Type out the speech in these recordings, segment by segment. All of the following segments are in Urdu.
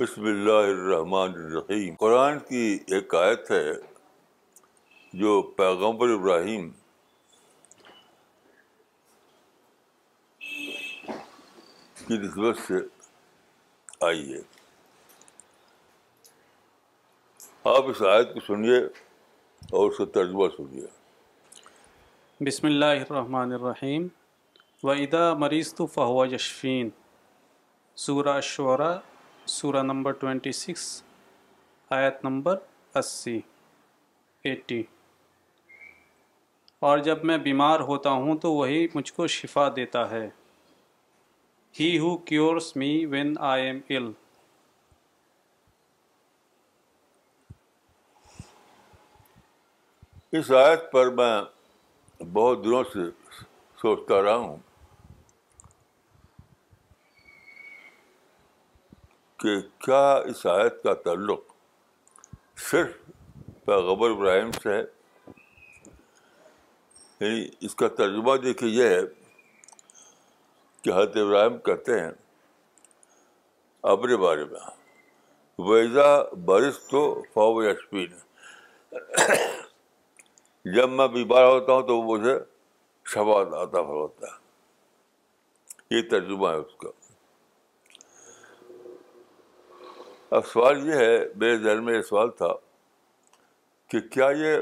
بسم اللہ الرحمٰن الرحیم قرآن کی ایک آیت ہے جو پیغمبر ابراہیم کی نسبت سے آئی ہے آپ اس آیت کو سنیے اور اس کا ترجمہ سنیے بسم اللہ الرّحیم وحیدہ مریض تو فہو یشفین سورہ شعرا سورہ نمبر ٹوینٹی سکس آیت نمبر اسی ایٹی اور جب میں بیمار ہوتا ہوں تو وہی مجھ کو شفا دیتا ہے he who cures me when I am ill اس آیت پر میں بہت دنوں سے سوچتا رہا ہوں کہ کیا اس آیت کا تعلق صرف پیغبر ابراہیم سے ہے یعنی اس کا ترجمہ دیکھیے یہ ہے کہ حضرت ابراہیم کہتے ہیں اپنے بارے میں ویزا برس تو فو یشفین جب میں بیمار ہوتا ہوں تو وہ مجھے شفا آتا ہوتا ہے یہ ترجمہ ہے اس کا اب سوال یہ ہے میرے ذہن میں یہ سوال تھا کہ کیا یہ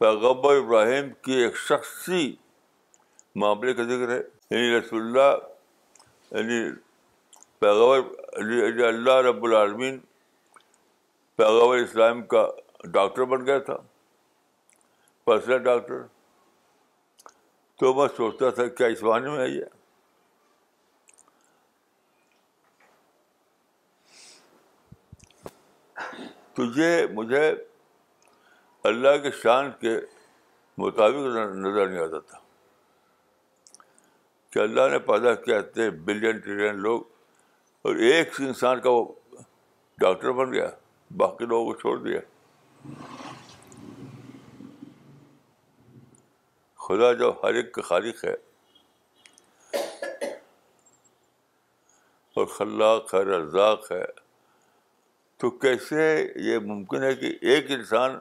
پیغبر ابراہیم کی ایک شخصی معاملے کا ذکر ہے یعنی رسول اللہ یعنی پیغبر یعنی اللہ رب العالمین پیغبر اسلام کا ڈاکٹر بن گیا تھا پرسنل ڈاکٹر تو میں سوچتا تھا کیا اس معنی میں ہے یہ تو یہ مجھے اللہ کے شان کے مطابق نظر نہیں آتا تھا کہ اللہ نے پیدا کیا تھے بلین ٹریلین لوگ اور ایک انسان کا وہ ڈاکٹر بن گیا باقی لوگوں کو چھوڑ دیا خدا جو ہر ایک خالق ہے اور خلاق ہے رزاق ہے تو کیسے یہ ممکن ہے کہ ایک انسان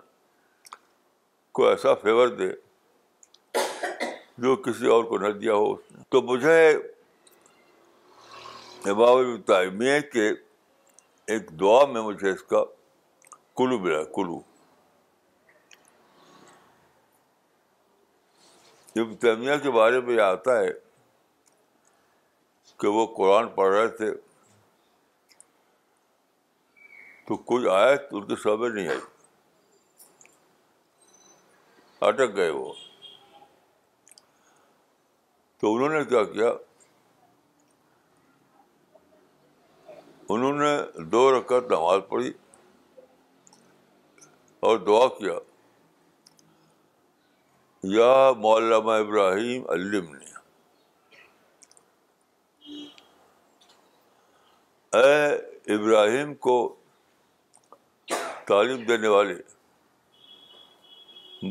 کو ایسا فیور دے جو کسی اور کو نہ دیا ہو اس نے تو مجھے تعمیر کے ایک دعا میں مجھے اس کا کلو ملا کلو ابتعمیہ کے بارے میں یہ آتا ہے کہ وہ قرآن پڑھ رہے تھے تو کوئی آئے تو ان کے سامنے نہیں آئی اٹک گئے وہ تو انہوں نے کیا کیا انہوں نے دو رقط نماز پڑھی اور دعا کیا یا مولانا ابراہیم علم نے اے ابراہیم کو تعلیم دینے والے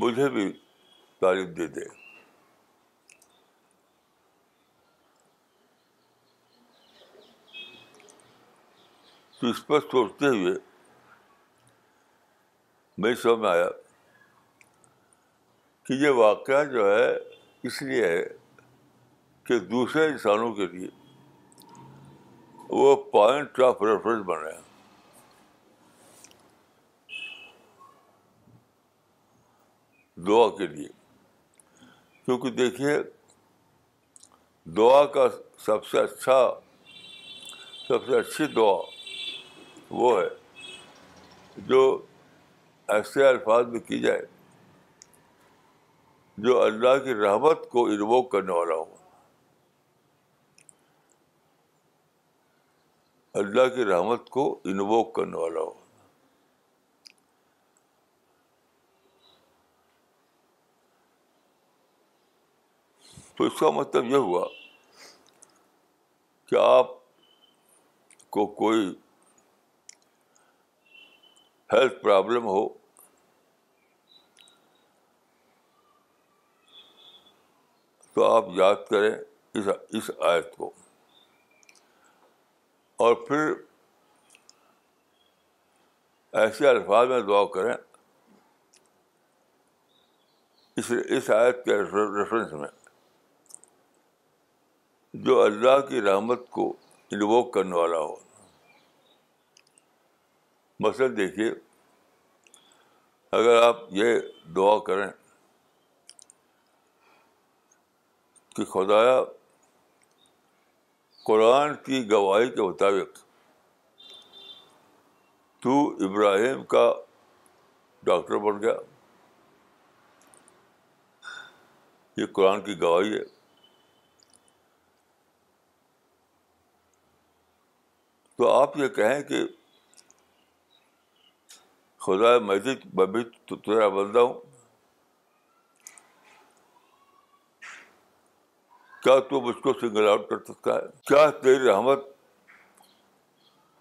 مجھے بھی تعلیم دے دیں پر سوچتے ہوئے میری سمجھ میں آیا کہ یہ واقعہ جو ہے اس لیے ہے کہ دوسرے انسانوں کے لیے وہ پوائنٹ آف ریفرنس بن رہے ہیں دعا کے لیے کیونکہ دیکھیے دعا کا سب سے اچھا سب سے اچھی دعا وہ ہے جو ایسے الفاظ میں کی جائے جو اللہ کی رحمت کو انووک کرنے والا ہو اللہ کی رحمت کو انووک کرنے والا ہو تو اس کا مطلب یہ ہوا کہ آپ کو کوئی ہیلتھ پرابلم ہو تو آپ یاد کریں اس اس آیت کو اور پھر ایسے الفاظ میں دعا کریں اس اس آیت کے ریفرنس میں جو اللہ کی رحمت کو انووک کرنے والا ہو مثلاً دیکھیے اگر آپ یہ دعا کریں کہ خدایا قرآن کی گواہی کے مطابق تو ابراہیم کا ڈاکٹر بن گیا یہ قرآن کی گواہی ہے تو آپ یہ کہیں کہ خدا مسجد میں تو تیرا بندہ ہوں کیا تو مجھ کو سنگل آؤٹ کر سکتا ہے کیا تیری رحمت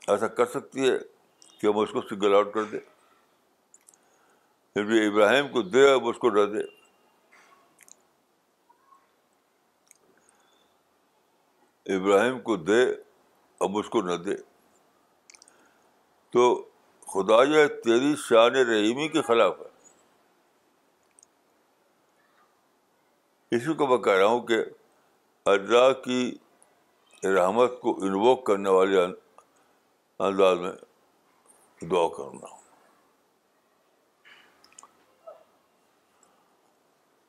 ایسا کر سکتی ہے کہ ہم اس کو سنگل آؤٹ کر دے ابراہیم کو دے اب اس کو نہ دے ابراہیم کو دے اب مجھ کو نہ دے تو خدا یہ تیری شان رحیمی کے خلاف ہے اسی کو میں کہہ رہا ہوں کہ اللہ کی رحمت کو انووک کرنے والے انداز میں دعا کرنا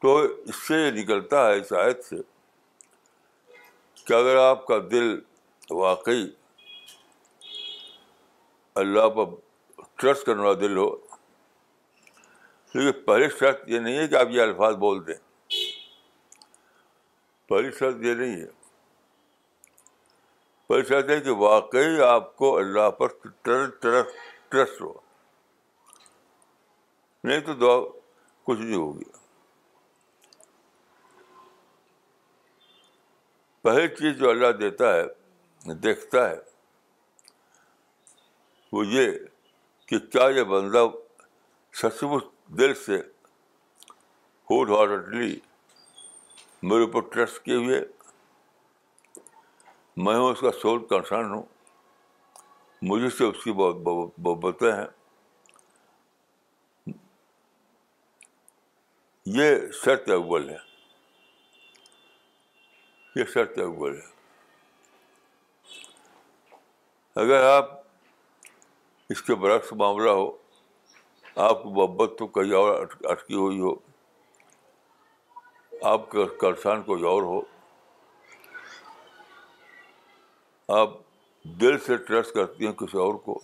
تو اس سے یہ نکلتا ہے اس آیت سے کہ اگر آپ کا دل واقعی اللہ پر ٹرسٹ کرنے والا دل ہو کیونکہ پہلی شرط یہ نہیں ہے کہ آپ یہ الفاظ بول دیں پہلی شرط یہ نہیں ہے پہلی شرط ہے کہ واقعی آپ کو اللہ پر ٹرسٹ ہو نہیں تو دعا کچھ نہیں ہوگی پہلی چیز جو اللہ دیتا ہے دیکھتا ہے وہ یہ کہ کیا یہ بندہ سچ مچ دل سے میرے اوپر ٹرسٹ کیے ہوئے میں ہوں اس کا سول کنسرن ہوں مجھے سے اس کی بہت محبتیں ہیں یہ شرط اول ہے یہ شرط اول ہے اگر آپ اس کے برعکس معاملہ ہو آپ کی محبت تو کہیں اور اٹکی ہوئی ہو آپ کے کرسان کوئی اور ہو آپ دل سے ٹرسٹ کرتی ہیں کسی اور کو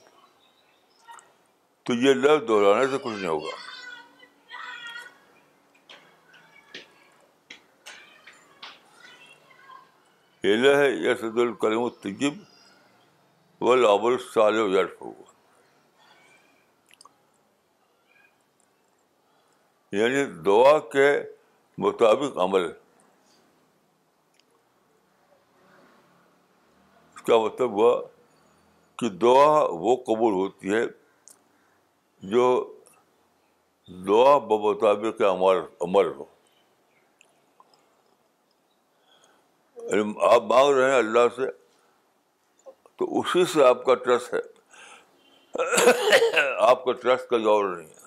تو یہ لفظ دہرانے سے کچھ نہیں ہوگا یہ لہ دل کریم و تجم وہ لابل ہوگا یعنی دعا کے مطابق عمل اس کا مطلب ہوا کہ دعا وہ قبول ہوتی ہے جو دعا بمطابق عمل ہو آپ مانگ رہے ہیں اللہ سے تو اسی سے آپ کا ٹرسٹ ہے آپ کا ٹرسٹ کا دور نہیں ہے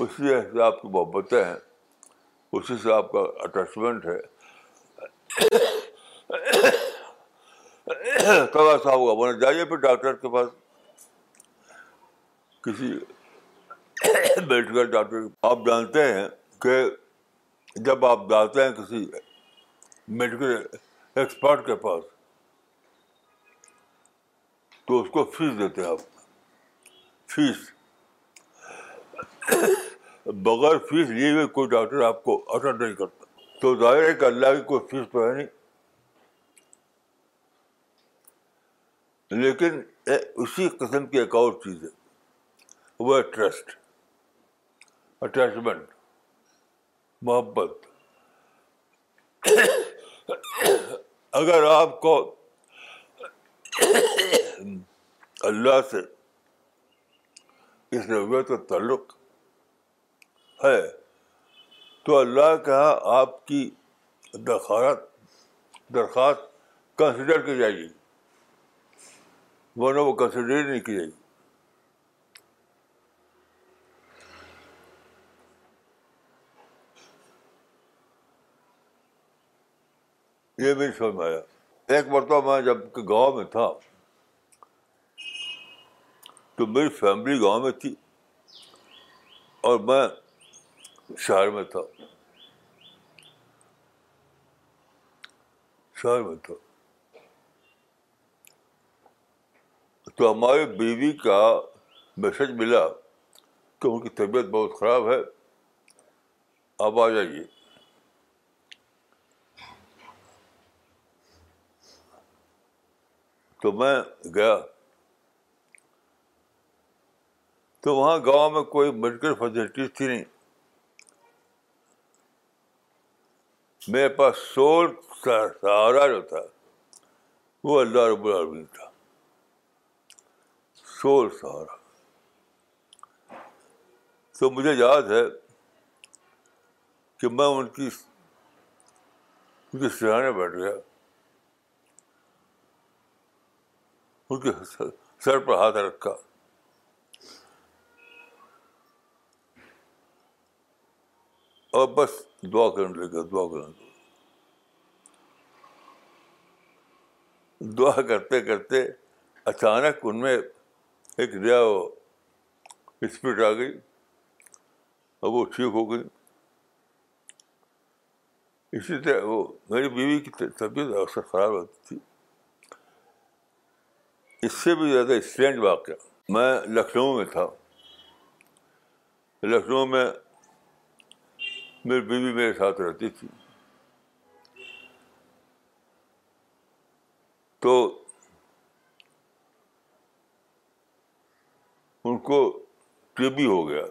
اسی سے آپ کی محبتیں ہیں اسی سے آپ کا اٹیچمنٹ ہے کب ایسا ہوگا بولے جائیے پھر ڈاکٹر کے پاس کسی میڈیکل ڈاکٹر آپ جانتے ہیں کہ جب آپ جاتے ہیں کسی میڈیکل ایکسپرٹ کے پاس تو اس کو فیس دیتے ہیں آپ فیس بغیر فیس لیے ہوئے کوئی ڈاکٹر آپ کو اٹینڈ نہیں کرتا تو ظاہر ہے کہ اللہ کی کوئی فیس تو ہے نہیں لیکن اسی قسم کی ایک اور چیز ہے وہ ہے ٹرسٹ اٹیچمنٹ محبت اگر آپ کو اللہ سے اس کا تعلق ہے تو اللہ کہا آپ کی درخواست درخواست کنسیڈر کی جائے گی ورنہ وہ کنسیڈر نہیں کی جائے گی یہ بھی سمجھ میں آیا ایک مرتبہ میں جب گاؤں میں تھا تو میری فیملی گاؤں میں تھی اور میں شہر میں تھا شہر میں تھا تو ہماری بیوی کا میسج ملا کہ ان کی طبیعت بہت خراب ہے اب آ جائیے تو میں گیا تو وہاں گاؤں میں کوئی میڈیکل فیسلٹیز تھی نہیں میرے پاس سول سہارا جو تھا وہ اللہ رب العالمین تھا سول سہارا تو مجھے یاد ہے کہ میں ان کی ان کے سہانے بیٹھ گیا ان کے سر پر ہاتھ رکھا اور بس دعا کرنے لگا دعا کرنے لگا دعا کرتے کرتے اچانک ان میں ایک نیا اسپرٹ آ گئی اور وہ ٹھیک ہو گئی اسی طرح وہ میری بیوی کی طبیعت اکثر خراب ہوتی تھی اس سے بھی زیادہ اسٹینڈ واقعہ میں لکھنؤ میں تھا لکھنؤ میں میری بیوی میرے ساتھ رہتی تھی تو ان کو ٹی بی ہو گیا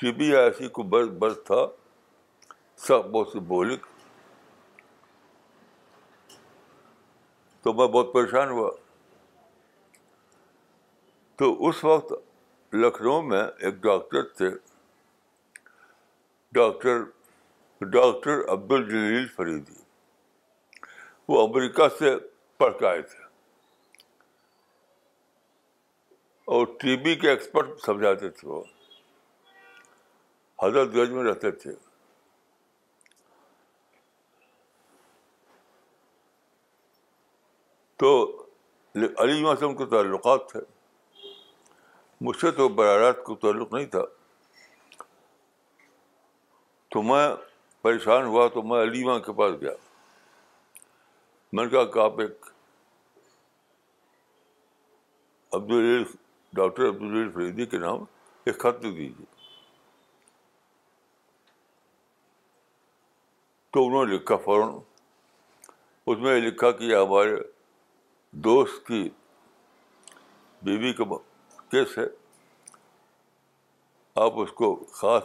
ٹیبی ایسی کو برد برد تھا سب بہت سی بولک تو میں بہت پریشان ہوا تو اس وقت لکھنؤ میں ایک ڈاکٹر تھے ڈاکٹر ڈاکٹر عبدالجلیل فریدی وہ امریکہ سے پڑھ کے آئے تھے اور ٹی بی کے ایکسپرٹ سمجھاتے تھے وہ حضرت گنج میں رہتے تھے تو علی موسم کے تعلقات تھے مجھ سے تو راست کو تعلق نہیں تھا تو میں پریشان ہوا تو میں علیمہ کے پاس گیا میں نے کہا کہ آپ ایک عبدالعیل ڈاکٹر عبدالعیل فریدی کے نام ایک خط دیجیے تو انہوں نے لکھا فوراً اس میں لکھا کہ ہمارے دوست کی بیوی کا کیس ہے آپ اس کو خاص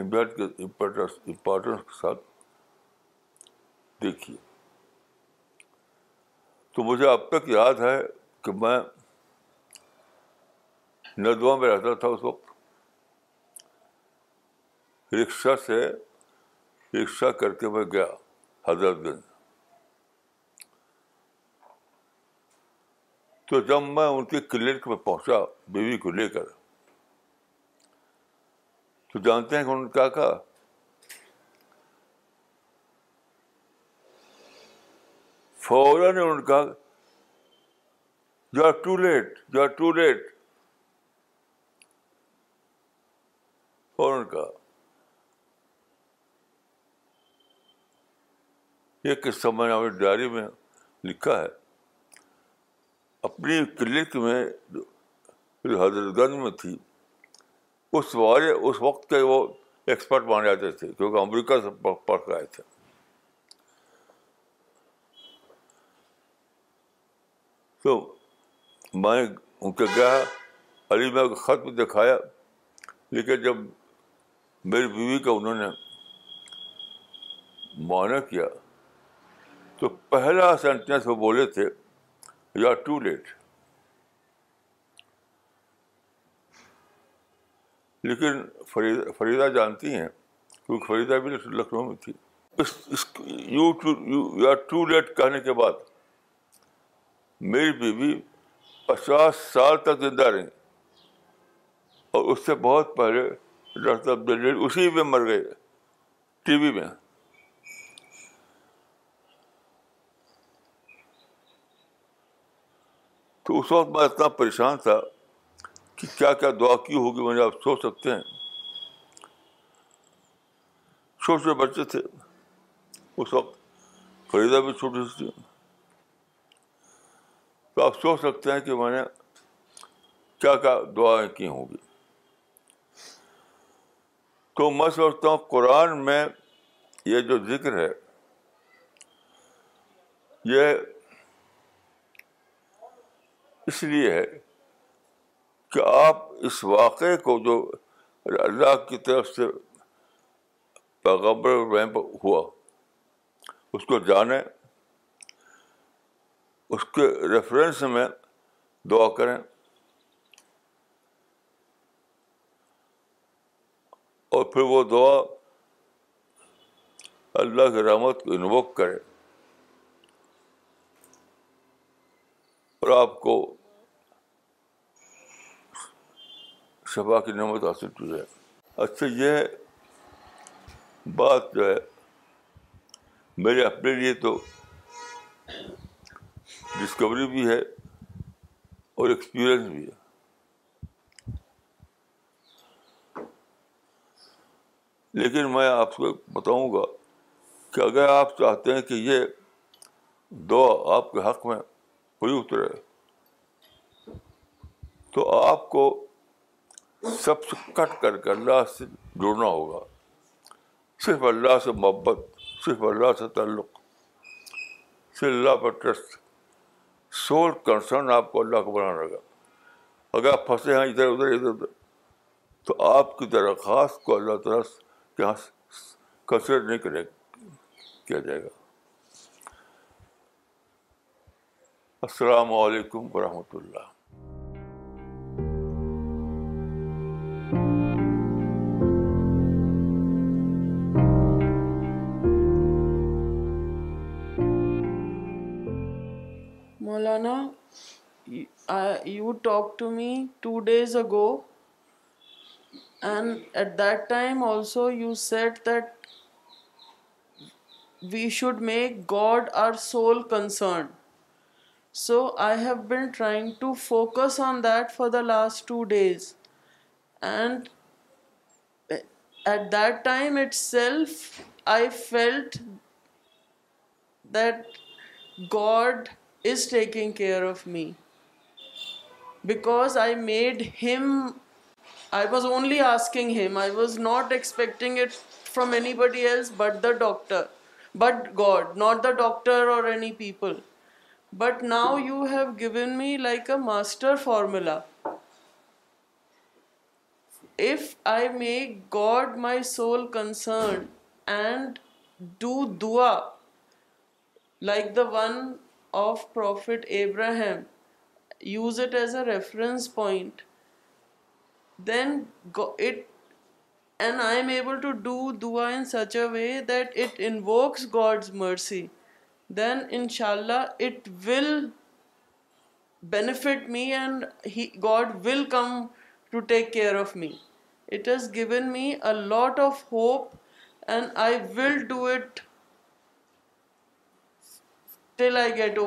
امپورٹینس کے امپورٹنس امپورٹنس کے ساتھ دیکھیے تو مجھے اب تک یاد ہے کہ میں ندوا میں رہتا تھا اس وقت رکشا سے رکشا کر کے میں گیا حضرت گنج تو جب میں ان کے کلینک میں پہنچا بیوی کو لے کر تو جانتے ہیں کہ انہوں نے کیا کہا فوراً انہوں نے کہا you are too late you are too late فوراً کہا یہ قصہ میں نے اپنی ڈائری میں لکھا ہے اپنی کلک میں جو حضرت گنج میں تھی اس والے اس وقت کے وہ ایکسپرٹ مانے جاتے تھے کیونکہ امریکہ سے پڑھ کر آئے تھے تو میں ان کے گیا علی میں ختم دکھایا لیکن جب میری بیوی کا انہوں نے معنیٰ کیا تو پہلا سینٹینس وہ بولے تھے یو آر ٹو لیٹ لیکن فریدہ فریدہ جانتی ہیں کیونکہ فریدہ بھی لکھنؤ میں تھی اس اس you too you are too late کہنے کے بعد میری بیوی پچاس سال تک زندہ رہی اور اس سے بہت پہلے ڈاکٹر اسی میں مر گئے ٹی وی میں تو اس وقت میں اتنا پریشان تھا کہ کیا کیا دعا کی ہوگی میں نے آپ سوچ سکتے ہیں چھوٹے چھوٹے بچے تھے اس وقت فریدہ بھی چھوٹی تھی تو آپ سوچ سکتے ہیں کہ میں نے کیا کیا دعائیں کی ہوں گی تو میں سوچتا ہوں قرآن میں یہ جو ذکر ہے یہ اس لیے ہے کہ آپ اس واقعے کو جو اللہ کی طرف سے پیغمر ہوا اس کو جانیں اس کے ریفرنس میں دعا کریں اور پھر وہ دعا اللہ کی رحمت کو انوک کرے اور آپ کو شفا کی نعمت حاصل کی جائے اچھا یہ بات جو ہے میرے اپنے لیے تو ڈسکوری بھی ہے اور ایکسپیرئنس بھی ہے لیکن میں آپ کو بتاؤں گا کہ اگر آپ چاہتے ہیں کہ یہ دعا آپ کے حق میں پوری اترے تو آپ کو سب سے کٹ کر کے اللہ سے جڑنا ہوگا صرف اللہ سے محبت صرف اللہ سے تعلق صرف اللہ پر ٹرسٹ سول کنسرن آپ کو اللہ کو بنانا لگا اگر آپ پھنسے ہیں ادھر ادھر ادھر ادھر تو آپ کی درخواست کو اللہ تعالیٰ کے یہاں کنسیڈر نہیں کرے کیا جائے گا السلام علیکم ورحمۃ Allah Anna, uh, you talked to me 2 days ago, and at that time also you said that we should make God our sole concern. So I have been trying to focus on that for the last 2 days, and eh, at that time itself I felt that God is taking care of me, because I made him, I was only asking him, I was not expecting it from anybody else but the doctor, but God, not the doctor or any people. But now you have given me like a master formula. If I make God my sole concern and do dua like the one of prophet Ibrahim use it as a reference point then it and I am able to do دعا in such a way that it invokes God's mercy then ان شاء اللہ it will benefit me and God will come to take care of me it has given me a lot of hope and I will do it دانسمنگ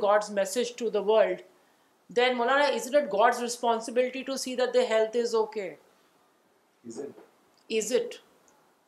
گوڈ ٹو داڈ دین مولانا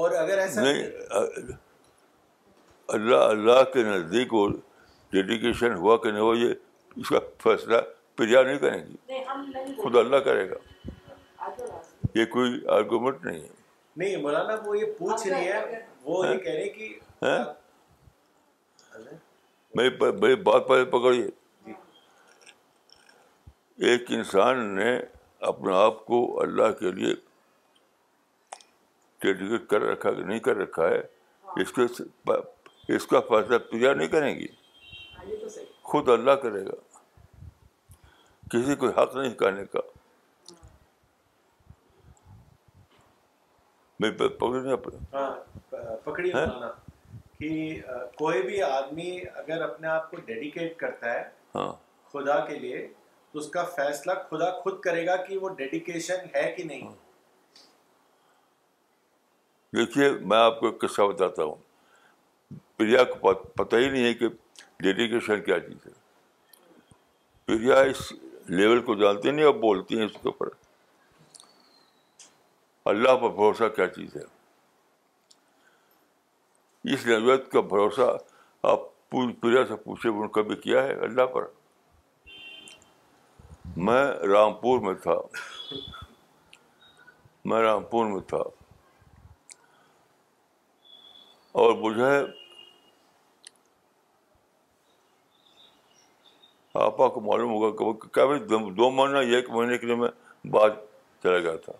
اور اگر ایسا نہیں اللہ اللہ کے نزدیک وہ ڈیڈیکیشن ہوا کہ نہیں ہو یہ اس کا فیصلہ پریا نہیں کریں گی خود اللہ کرے گا یہ کوئی آرگومنٹ نہیں ہے نہیں مولانا وہ یہ پوچھ رہی ہے وہ یہ ہاں؟ کہہ رہے کہ ہاں؟ میں بات پہلے پکڑیے جی۔ ایک انسان نے اپنے آپ کو اللہ کے لیے ڈیڈیکیٹ کر رکھا ہے کہ نہیں کر رکھا ہے اس اس کا فیصلہ پوجا نہیں کریں گی خود اللہ کرے گا کسی کو حق نہیں کرنے کا ہاں، ہاں؟ کوئی بھی آدمی اگر اپنے آپ کو ڈیڈیکیٹ کرتا ہے ہاں۔ خدا کے لیے تو اس کا فیصلہ خدا خود کرے گا کہ وہ ڈیڈیکیشن ہے کہ نہیں دیکھیے میں آپ کو ایک قصہ بتاتا ہوں پریا کو پتہ ہی نہیں ہے کہ ڈیڈیکیشن کیا چیز ہے پریا اس لیول کو جانتے نہیں اور بولتی ہیں اس کے اوپر اللہ پر بھروسہ کیا چیز ہے اس رویت کا بھروسہ آپ پریا سے پوچھے انہوں نے کبھی کیا ہے اللہ پر میں رامپور میں تھا میں رام پور میں تھا اور مجھے آپا کو معلوم ہوگا دو مہینہ ایک مہینے کے لیے میں بعد چلا گیا تھا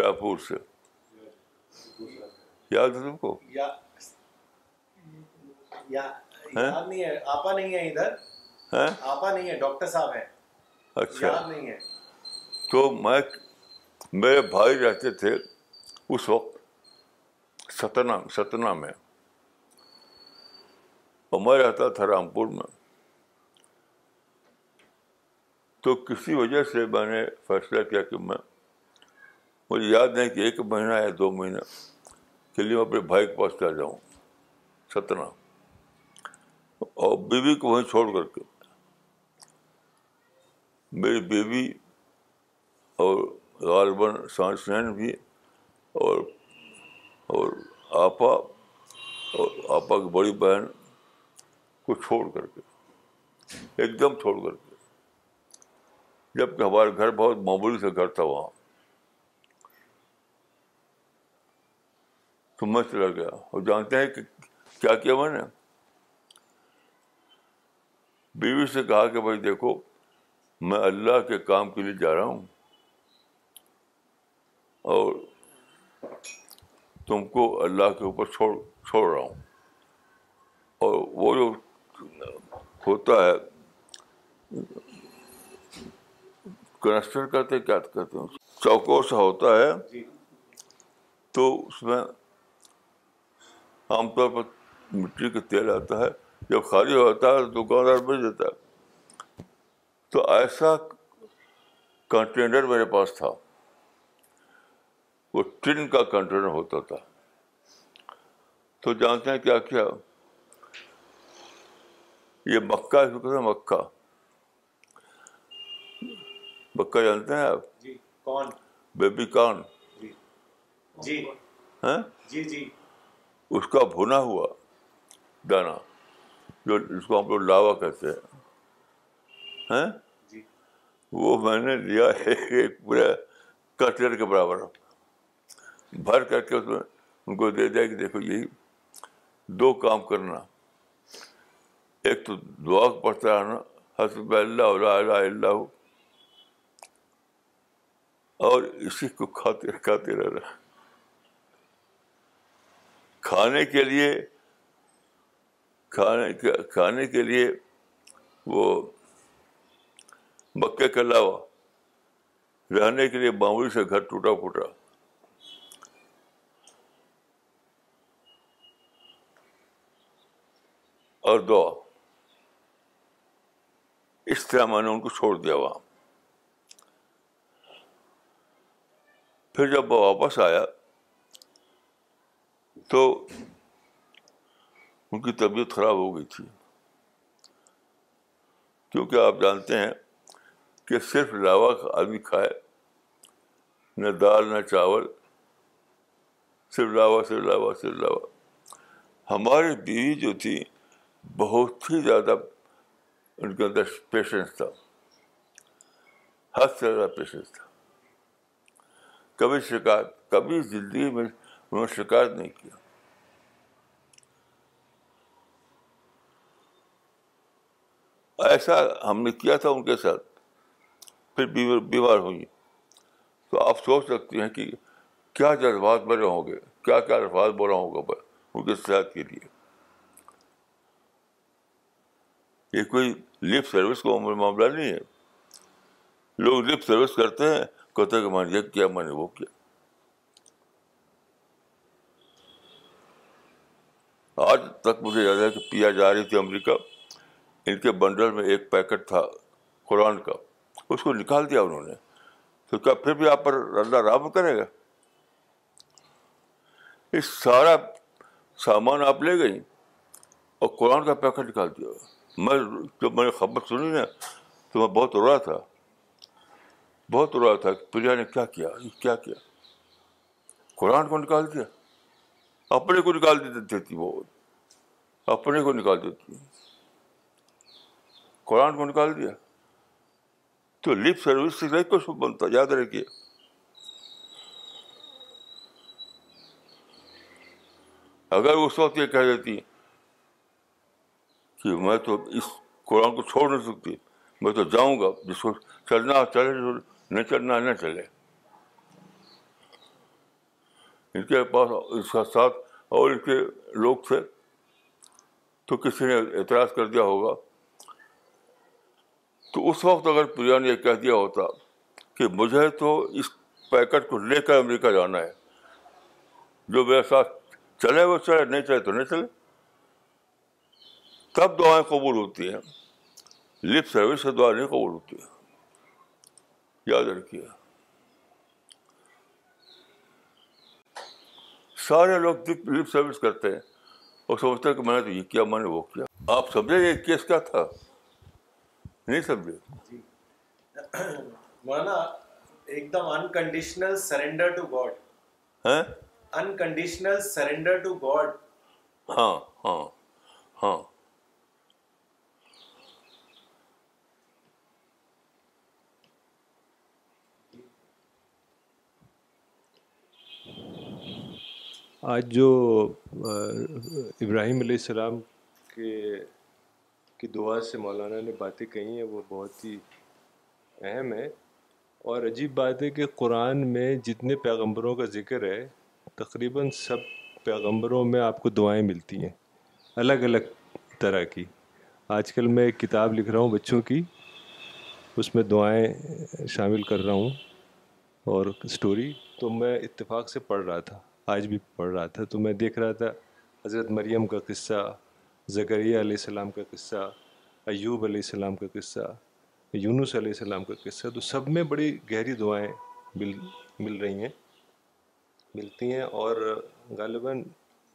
رائے پور سے یاد ہے تم کو آپا نہیں ہے ادھر نہیں ہے ڈاکٹر صاحب اچھا۔ ہے اچھا تو میں میرے بھائی رہتے تھے اس وقت ستنا ستنا میں اور میں میں رہتا تھا رامپور تو کسی وجہ سے میں نے فیصلہ کیا کہ میں مجھے یاد نہیں کہ ایک مہینہ یا دو مہینہ کے لیے میں اپنے بھائی کے پاس چلا جاؤں ستنا اور بیوی کو وہیں چھوڑ کر کے میری بیوی اور غالباً سانس نین بھی اور اور آپا اور آپا کی بڑی بہن کو چھوڑ کر کے ایک دم چھوڑ کر کے جب کہ ہمارے گھر بہت معمولی سے گھر تھا وہاں تو میں چلا گیا اور جانتے ہیں کہ کیا کیا میں نے بیوی سے کہا کہ بھائی دیکھو میں اللہ کے کام کے لیے جا رہا ہوں اور تم کو اللہ کے اوپر چھوڑ چھوڑ رہا ہوں اور وہ جو ہوتا ہے کنسٹر کہتے کیا کہتے ہیں چوکو سا ہوتا ہے جی۔ تو اس میں عام طور پر مٹی کا تیل آتا ہے جب خالی ہوتا ہے تو دکاندار بھیج دیتا ہے تو ایسا کنٹینڈر میرے پاس تھا وہ ٹرین کا کنٹرولر ہوتا تھا تو جانتے ہیں کیا کیا یہ مکہ اس تھا مکہ مکہ جانتے ہیں آپ جی کون بیبی کان جی جی۔, ہاں؟ جی جی اس کا بھنا ہوا دانا جو اس کو ہم لوگ لاوا کہتے ہیں ہاں؟ جی۔ وہ میں نے لیا ایک پورے کٹر کے برابر بھر کر کے اس میں ان کو دے دیا کہ دیکھو یہی جی، دو کام کرنا ایک تو دعا پڑھتا رہنا حسب اللہ اللہ اور اسی کو کھاتے کھاتے رہنا کھانے کے لیے کھانے کے لیے وہ مکے کے علاوہ رہنے کے لیے معمولی سے گھر ٹوٹا پھوٹا اور دعا اس طرح میں نے ان کو چھوڑ دیا وہاں پھر جب وہ واپس آیا تو ان کی طبیعت خراب ہو گئی تھی کیونکہ آپ جانتے ہیں کہ صرف لاوا آدمی کھائے نہ دال نہ چاول صرف لاوا صرف لاوا صرف لاوا ہماری بیوی جو تھی بہت ہی زیادہ ان کے اندر پیشنس تھا حد سے زیادہ پیشنس تھا کبھی شکایت کبھی زندگی میں انہوں نے شکایت نہیں کیا ایسا ہم نے کیا تھا ان کے ساتھ پھر بیمار ہوئی تو آپ سوچ سکتے ہیں کہ کیا جذبات بڑے ہوں گے کیا کیا الفاظ برا ہوگا ان کے صحت کے لیے یہ کوئی لپ سروس کا معاملہ نہیں ہے لوگ لپ سروس کرتے ہیں کہتے کہ میں نے یہ کیا میں نے وہ کیا آج تک مجھے یاد ہے کہ پیا جا رہی تھی امریکہ ان کے بنڈل میں ایک پیکٹ تھا قرآن کا اس کو نکال دیا انہوں نے تو کیا پھر بھی آپ پر اللہ رام کرے گا یہ سارا سامان آپ لے گئی اور قرآن کا پیکٹ نکال دیا میں جب میں نے خبر سنی نا تو میں بہت رو رہا تھا بہت رو رہا تھا کہ پریا نے کیا کیا کیا کیا قرآن کو نکال دیا اپنے کو نکال دیتی وہ اپنے کو نکال دیتی قرآن کو نکال دیا تو لپ سروس سے نہیں کچھ بنتا یاد رکھیے اگر اس وقت یہ کہہ دیتی کہ میں تو اس قرآن کو چھوڑ نہیں سکتی میں تو جاؤں گا جس کو چلنا چلے نہ چلنا نہ چلے ان کے پاس اس کا ساتھ اور ان کے لوگ تھے تو کسی نے اعتراض کر دیا ہوگا تو اس وقت اگر پریا نے یہ کہہ دیا ہوتا کہ مجھے تو اس پیکٹ کو لے کر امریکہ جانا ہے جو میرے ساتھ چلے وہ چلے نہیں چلے تو نہیں چلے تب دعائیں قبول ہوتی ہیں لپ سروس سے دعا نہیں قبول ہوتی ہیں یاد رکھیے سارے لوگ لپ سروس کرتے ہیں اور سمجھتے ہیں کہ میں نے تو یہ کیا میں نے وہ کیا آپ سمجھے یہ کیس کیا تھا نہیں سمجھے جی. ایک دم unconditional surrender to God unconditional surrender to God ہاں ہاں ہاں آج جو ابراہیم علیہ السلام کے کی دعا سے مولانا نے باتیں کہی ہیں وہ بہت ہی اہم ہے اور عجیب بات ہے کہ قرآن میں جتنے پیغمبروں کا ذکر ہے تقریباً سب پیغمبروں میں آپ کو دعائیں ملتی ہیں الگ الگ طرح کی آج کل میں ایک کتاب لکھ رہا ہوں بچوں کی اس میں دعائیں شامل کر رہا ہوں اور اسٹوری تو میں اتفاق سے پڑھ رہا تھا آج بھی پڑھ رہا تھا تو میں دیکھ رہا تھا حضرت مریم کا قصہ زکریہ علیہ السلام کا قصہ ایوب علیہ السلام کا قصہ یونس علیہ السلام کا قصہ تو سب میں بڑی گہری دعائیں مل مل رہی ہیں ملتی ہیں اور غالباً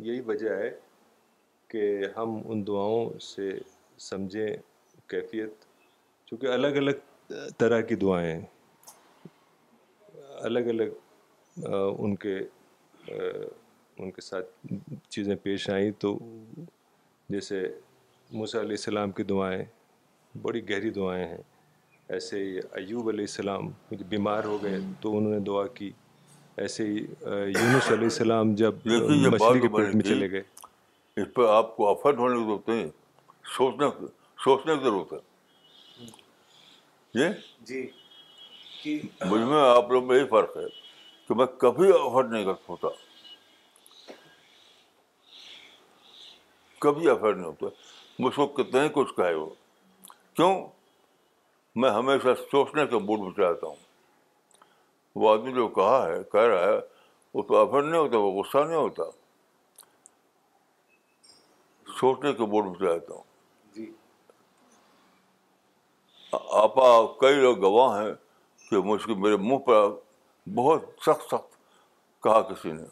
یہی وجہ ہے کہ ہم ان دعاؤں سے سمجھیں کیفیت چونکہ الگ الگ طرح کی دعائیں الگ الگ ان کے ان کے ساتھ چیزیں پیش آئیں تو جیسے موسیٰ علیہ السلام کی دعائیں بڑی گہری دعائیں ہیں ایسے ہی ایوب علیہ السلام بیمار ہو گئے تو انہوں نے دعا کی ایسے ہی یونس علیہ السلام جب کے پیٹ میں چلے گئے اس پہ آپ کو آفر کی سوچنے کی ضرورت ہے جی، آپ لوگ میں فرق ہے کہ میں کبھی افرڈ نہیں کر سکتا کبھی افرڈ نہیں ہوتا مجھ کو کتنے کچھ کہے وہ کیوں میں ہمیشہ سوچنے کے موڈ میں چاہتا ہوں وہ آدمی جو کہا ہے کہہ رہا ہے وہ تو افرڈ نہیں ہوتا وہ غصہ نہیں ہوتا سوچنے کے موڈ میں چاہتا ہوں جی۔ آپا کئی لوگ گواہ ہیں کہ مجھ کے میرے منہ پر بہت سخت سخت کہا کسی نے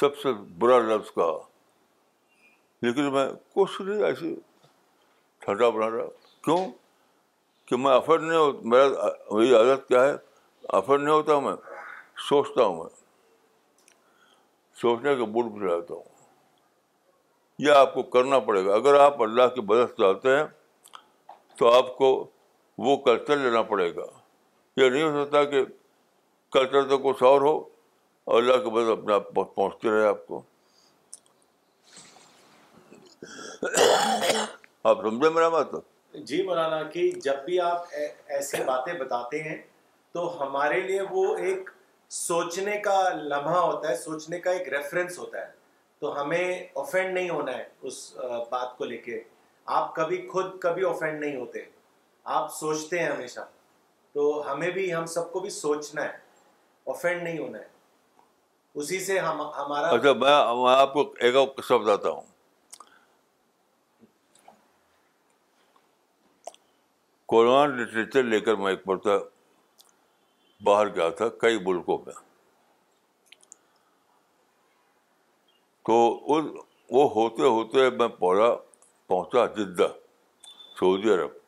سب سے برا لفظ کہا لیکن میں کچھ نہیں ایسی ٹھنڈا بنا رہا کیوں کہ میں افر نہیں ہوتا میرا میری عادت کیا ہے افر نہیں ہوتا میں سوچتا ہوں میں سوچنے کے بڑھ رہتا ہوں یہ آپ کو کرنا پڑے گا اگر آپ اللہ کی مدد چاہتے ہیں تو آپ کو وہ کلچر لینا پڑے گا یہ نہیں ہو سکتا کہ کلچر تو کچھ اور ہو اور اللہ کے بعد اپنے آپ پہنچتے رہے آپ کو آپ سمجھے میرا بات مطلب؟ جی مولانا کہ جب بھی آپ ایسی باتیں بتاتے ہیں تو ہمارے لیے وہ ایک سوچنے کا لمحہ ہوتا ہے سوچنے کا ایک ریفرنس ہوتا ہے تو ہمیں اوفینڈ نہیں ہونا ہے اس بات کو لے کے آپ کبھی خود کبھی اوفینڈ نہیں ہوتے آپ سوچتے ہیں ہمیشہ تو ہمیں بھی ہم سب کو بھی سوچنا ہے نہیں ہونا ہے اسی سے ہم ہمارا اچھا میں آپ کو ایک قصہ بتاتا ہوں قرآن لٹریچر لے کر میں ایک پڑھتا باہر گیا تھا کئی ملکوں میں تو وہ ہوتے ہوتے میں پودا پہنچا جدہ سعودی عرب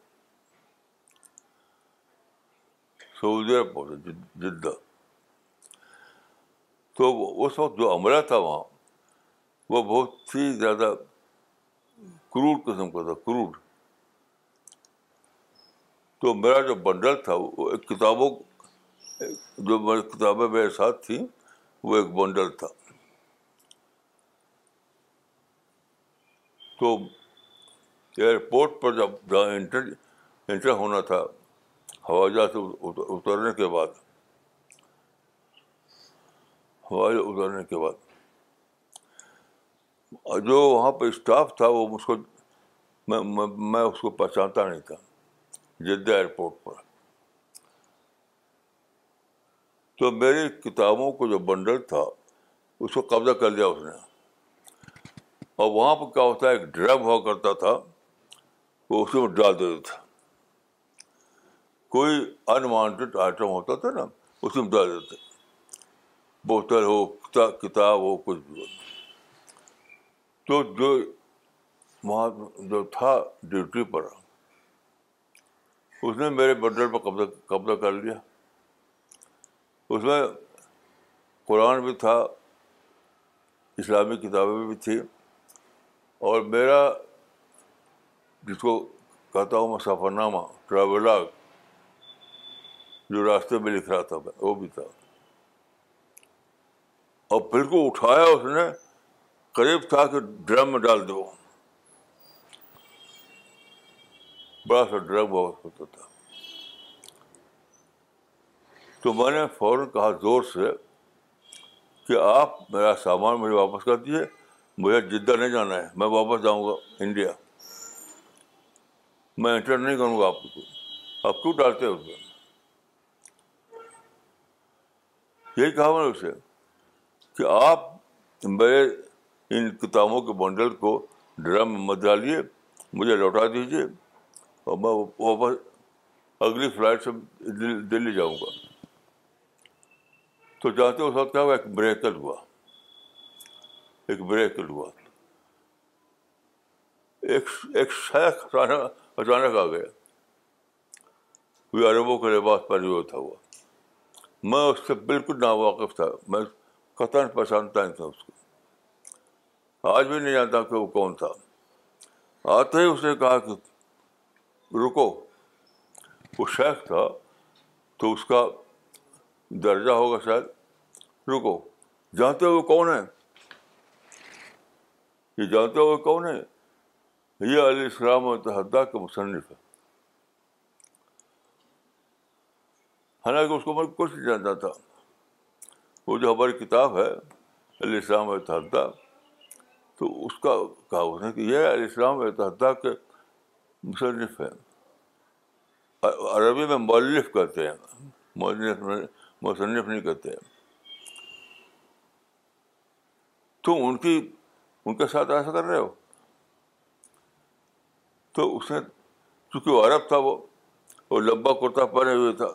سعودی عرب پہنچا جدہ تو اس وقت جو عملہ تھا وہاں وہ بہت ہی زیادہ کروڑ قسم کا تھا کروڑ تو میرا جو بنڈل تھا وہ ایک کتابوں جو کتابیں میرے ساتھ تھیں وہ ایک بنڈل تھا تو ایئرپورٹ پر جب جہاں انٹر انٹر ہونا تھا ہوائی جہاز سے اترنے کے بعد ہوائی اترنے کے بعد جو وہاں پہ اسٹاف تھا وہ مجھ کو میں میں اس کو پہچانتا نہیں تھا جدہ ایئرپورٹ پر تو میری کتابوں کو جو بنڈل تھا اس کو قبضہ کر لیا اس نے اور وہاں پہ کیا ہوتا ہے ایک ڈرگ ہوا کرتا تھا وہ اسے میں ڈال دیتا تھا کوئی انوانٹیڈ آئٹم ہوتا تھا نا اس میں ڈال دیتے بوتل ہو کتاب ہو کچھ بھی ہو تو جو وہاں جو تھا ڈیوٹی پر اس نے میرے بڈر پر قبضہ قبضہ کر لیا اس میں قرآن بھی تھا اسلامی کتابیں بھی تھی اور میرا جس کو کہتا ہوں میں سفرنامہ ٹریولاگ جو راستے میں لکھ رہا تھا میں وہ بھی تھا اور بالکل اٹھایا اس نے قریب تھا کہ ڈرم میں ڈال دو بڑا سا ڈرم بہت ہوتا تھا تو میں نے فوراً کہا زور سے کہ آپ میرا سامان مجھے واپس کر دیجیے مجھے جدہ نہیں جانا ہے میں واپس جاؤں گا انڈیا میں انٹر نہیں کروں گا آپ کو اب کیوں ڈالتے اس میں یہی کہا میں نے اسے کہ آپ میرے ان کتابوں کے بنڈل کو ڈرم مت ڈالیے مجھے لوٹا دیجیے اور میں واپس اگلی فلائٹ سے دلی جاؤں گا تو جانتے اس وقت کیا ہوا ایک بریک بریکل ہوا ایک بریک ہوا اچانک آ گیا وہ عربوں کے لباس پہنے ہوا تھا ہوا میں اس سے بالکل ناواقف تھا میں قطن پہچانتا نہیں تھا اس کو آج بھی نہیں جانتا کہ وہ کون تھا آتے ہی اس نے کہا کہ رکو وہ شیخ تھا تو اس کا درجہ ہوگا شاید رکو جانتے ہوئے کون ہے یہ جانتے ہوئے کون ہے یہ علیہ السلام متحدہ کے مصنف ہے حالانکہ اس کو میں کچھ نہیں جانتا تھا وہ جو ہماری کتاب ہے علیہ السلام اتحدہ تو اس کا کہا کہ یہ علیہ السلام اتحدہ کے مصنف ہیں عربی میں مولف کہتے ہیں مؤنف مصنف نہیں کہتے ہیں تو ان کی ان کے ساتھ ایسا کر رہے ہو تو اس نے چونکہ وہ عرب تھا وہ وہ لمبا کرتا پہنے ہوئے تھا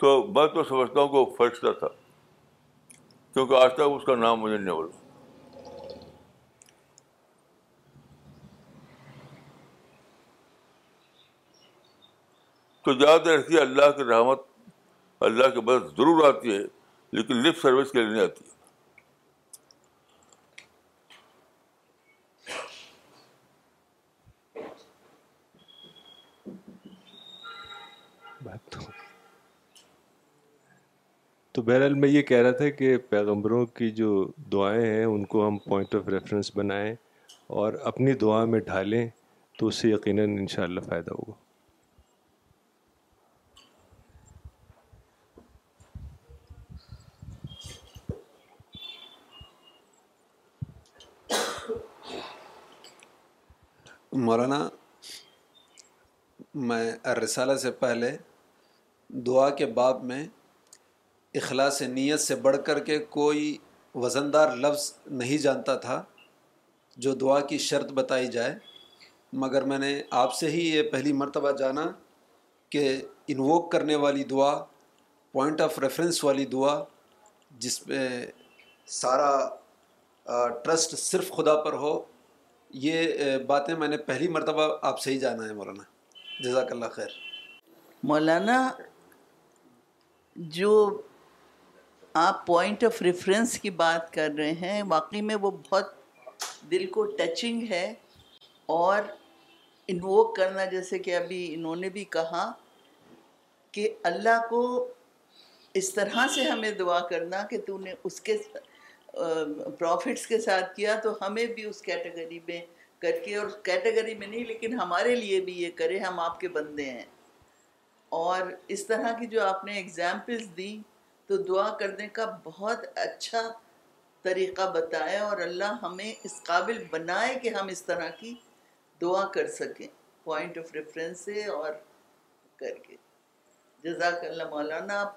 تو میں تو سمجھتا ہوں کہ وہ فرشتہ تھا کیونکہ آج تک اس کا نام مجھے نہیں بولا تو زیادہ رکھیے اللہ کی رحمت اللہ کے مدد ضرور آتی ہے لیکن لفٹ سروس کے لیے نہیں آتی ہے تو بہرحال میں یہ کہہ رہا تھا کہ پیغمبروں کی جو دعائیں ہیں ان کو ہم پوائنٹ آف ریفرنس بنائیں اور اپنی دعا میں ڈھالیں تو اس سے یقیناً ان فائدہ ہوگا مولانا میں ارسالہ سے پہلے دعا کے باب میں اخلاص نیت سے بڑھ کر کے کوئی وزن دار لفظ نہیں جانتا تھا جو دعا کی شرط بتائی جائے مگر میں نے آپ سے ہی یہ پہلی مرتبہ جانا کہ انووک کرنے والی دعا پوائنٹ آف ریفرنس والی دعا جس میں سارا ٹرسٹ صرف خدا پر ہو یہ باتیں میں نے پہلی مرتبہ آپ سے ہی جانا ہے مولانا جزاک اللہ خیر مولانا جو آپ پوائنٹ آف ریفرنس کی بات کر رہے ہیں واقعی میں وہ بہت دل کو ٹچنگ ہے اور انووک کرنا جیسے کہ ابھی انہوں نے بھی کہا کہ اللہ کو اس طرح سے ہمیں دعا کرنا کہ تو نے اس کے پروفٹس کے ساتھ کیا تو ہمیں بھی اس کیٹیگری میں کر کے اور کیٹیگری میں نہیں لیکن ہمارے لیے بھی یہ کرے ہم آپ کے بندے ہیں اور اس طرح کی جو آپ نے ایگزامپلس دی تو دعا کرنے کا بہت اچھا طریقہ بتائے اور اللہ ہمیں اس قابل بنائے کہ ہم اس طرح کی دعا کر سکیں پوائنٹ آف ریفرنس سے اور کر کے جزاک اللہ مولانا آپ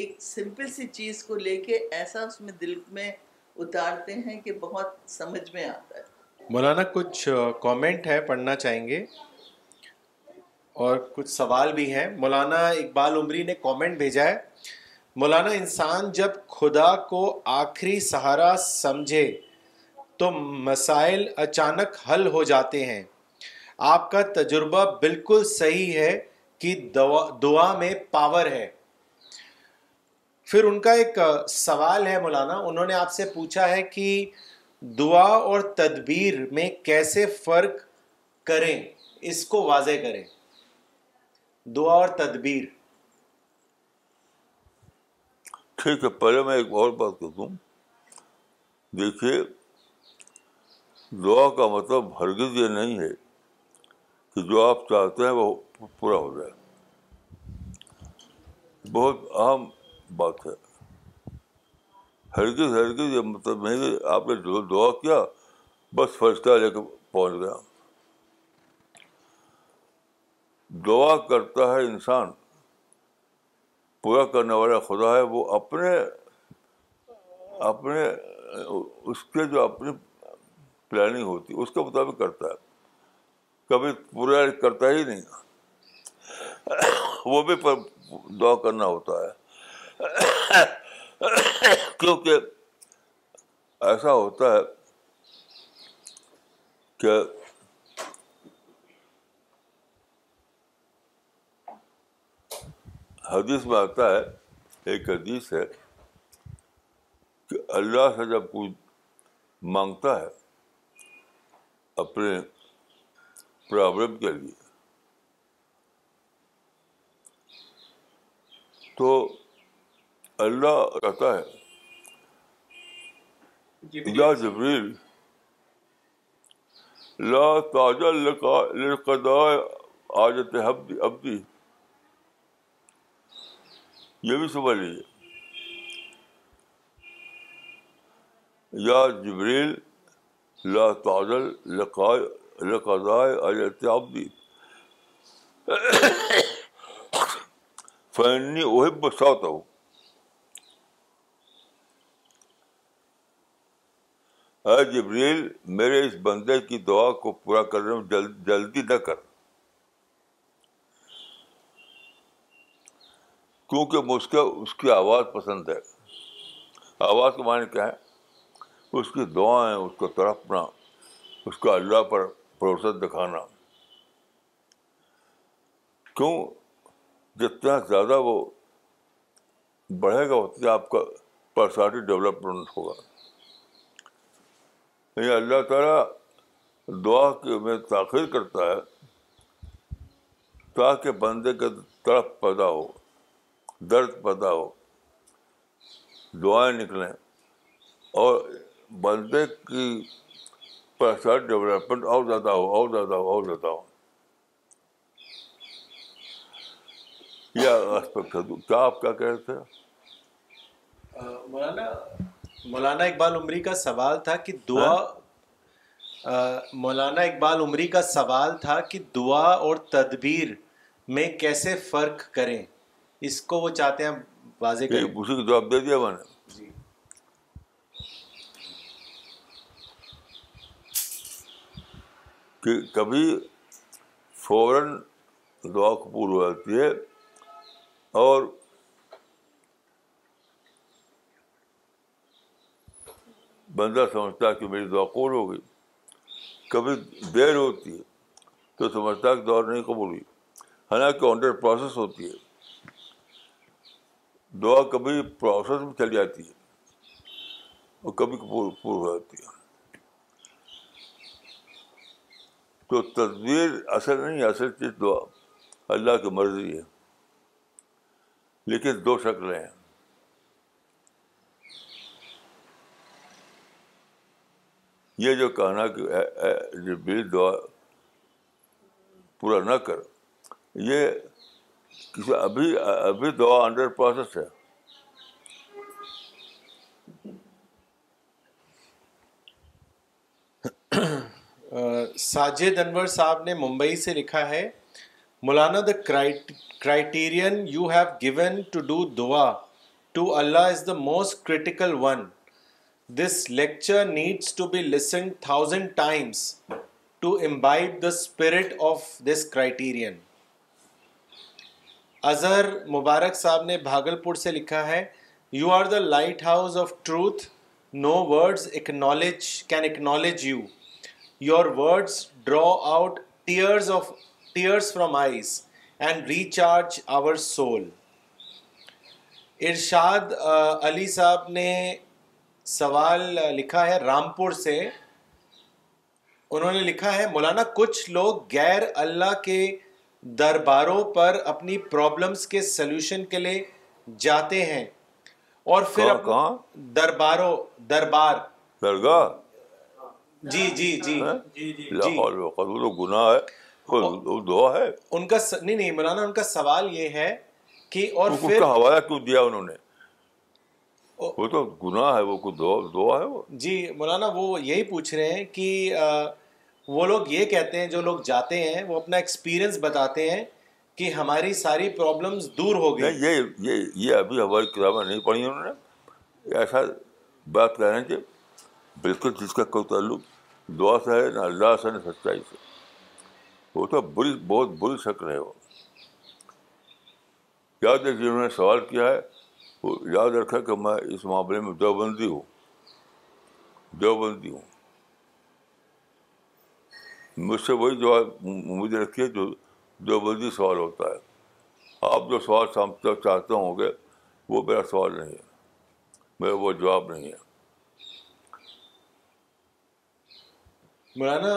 ایک سمپل سی چیز کو لے کے ایسا اس میں دل میں اتارتے ہیں کہ بہت سمجھ میں آتا ہے مولانا کچھ کامنٹ ہے پڑھنا چاہیں گے اور کچھ سوال بھی ہیں مولانا اقبال عمری نے کامنٹ بھیجا ہے مولانا انسان جب خدا کو آخری سہارا سمجھے تو مسائل اچانک حل ہو جاتے ہیں آپ کا تجربہ بالکل صحیح ہے کہ دعا میں پاور ہے پھر ان کا ایک سوال ہے مولانا انہوں نے آپ سے پوچھا ہے کہ دعا اور تدبیر میں کیسے فرق کریں اس کو واضح کریں دعا اور تدبیر ٹھیک ہے پہلے میں ایک اور بات دیکھیے دعا کا مطلب ہرگز یہ نہیں ہے کہ جو آپ چاہتے ہیں وہ پورا ہو جائے بہت اہم بات ہے ہرگز ہرگز یہ مطلب نہیں کہ آپ نے جو دعا کیا بس فرشتہ لے کے پہنچ گیا دعا کرتا ہے انسان پورا کرنے والا خدا ہے وہ اپنے اپنے اس کے جو اپنی پلاننگ ہوتی ہے اس کے مطابق کرتا ہے کبھی پورا کرتا ہی نہیں وہ بھی دعا کرنا ہوتا ہے کیونکہ ایسا ہوتا ہے کہ حدیث میں آتا ہے ایک حدیث ہے کہ اللہ سے جب کوئی مانگتا ہے اپنے پرابلم کے لیے تو اللہ کہتا ہے یا جبریل لا تاجل لقاء لقضاء عاجت عبدی یہ بھی سمجھ لیجیے یا جبریل لا تعدل بس بساتا ہوں اے جبریل میرے اس بندے کی دعا کو پورا کرنے میں جلدی نہ کر کیونکہ مجھ کو اس کی آواز پسند ہے آواز کے معنی کیا ہے اس کی دعائیں اس کو تڑپنا اس کا اللہ پر بھروسہ دکھانا کیوں جتنا زیادہ وہ بڑھے گا اتنا آپ کا پرسنالٹی ڈیولپمنٹ ہوگا یہ یعنی اللہ تعالیٰ دعا کے میں تاخیر کرتا ہے تاکہ بندے کا طرف پیدا ہو درد پیدا ہو دعائیں نکلیں اور بندے کی پرسنل ڈیولپمنٹ اور زیادہ ہو اور زیادہ ہو اور زیادہ ہو یہ کیا آپ کیا کہہ رہے تھے مولانا مولانا اقبال عمری کا سوال تھا کہ دعا ہاں؟ مولانا اقبال عمری کا سوال تھا کہ دعا اور تدبیر میں کیسے فرق کریں اس کو وہ چاہتے ہیں کریں اسی کو جواب دے دیا میں نے جی۔ کہ کبھی فوراً دعا قبول ہو جاتی ہے اور بندہ سمجھتا ہے کہ میری دعا قبول ہو گئی کبھی دیر ہوتی ہے تو سمجھتا ہے کہ دعا نہیں قبول ہوئی حالانکہ آنڈر پروسیس ہوتی ہے دعا کبھی پروسیس میں چلی جاتی ہے اور کبھی پور ہو جاتی ہے تو تصویر اصل نہیں اصل چیز دعا اللہ کی مرضی ہے لیکن دو شکلیں ہیں یہ جو کہنا کہ دعا پورا نہ کر یہ ابھی ابھی دعا انڈر پروسیس ہے ساجد انور صاحب نے ممبئی سے لکھا ہے Maulana the criterion you have given to do dua to Allah is the most critical one this lecture needs to be listening thousand times to imbibe the spirit of this criterion Azhar Mubarak Sahab نے بھاگل پور سے لکھا ہے you are the lighthouse of truth no words acknowledge can acknowledge you your words draw out tears of tears from eyes and recharge our soul Irshad Ali Sahab نے سوال لکھا ہے رامپور سے انہوں نے لکھا ہے مولانا کچھ لوگ غیر اللہ کے درباروں پر اپنی پرابلمس کے سلوشن کے لیے جاتے ہیں اور پھر درباروں دربار درگاہ جی جی جی گناہ ہاں؟ جی، جی۔ جی۔ ہے دعا ہے ان کا نہیں نہیں مولانا ان کا سوال یہ ہے کہ اور پھر حوالہ کیوں دیا انہوں نے وہ تو گناہ ہے وہ دعا ہے وہ جی مولانا وہ یہی پوچھ رہے ہیں کہ وہ لوگ یہ کہتے ہیں جو لوگ جاتے ہیں وہ اپنا ایکسپیرئنس بتاتے ہیں کہ ہماری ساری پرابلمس دور ہو گئی یہ یہ یہ ابھی ہماری کتابیں نہیں پڑھی انہوں نے ایسا بات کہہ رہے ہیں کہ بالکل جس کا کوئی تعلق دعا سے ہے نہ اللہ سے نہ سچائی سے وہ تو بری بہت بری شکل ہے وہ یاد ہے جنہوں نے سوال کیا ہے وہ یاد رکھا کہ میں اس معاملے میں دیوبندی ہوں دیوبندی ہوں مجھ سے وہی جو مجھے رکھیے جو سوال ہوتا ہے آپ جو سوال سامنے چاہتے ہوں گے وہ میرا سوال نہیں ہے میرا وہ جواب نہیں ہے مولانا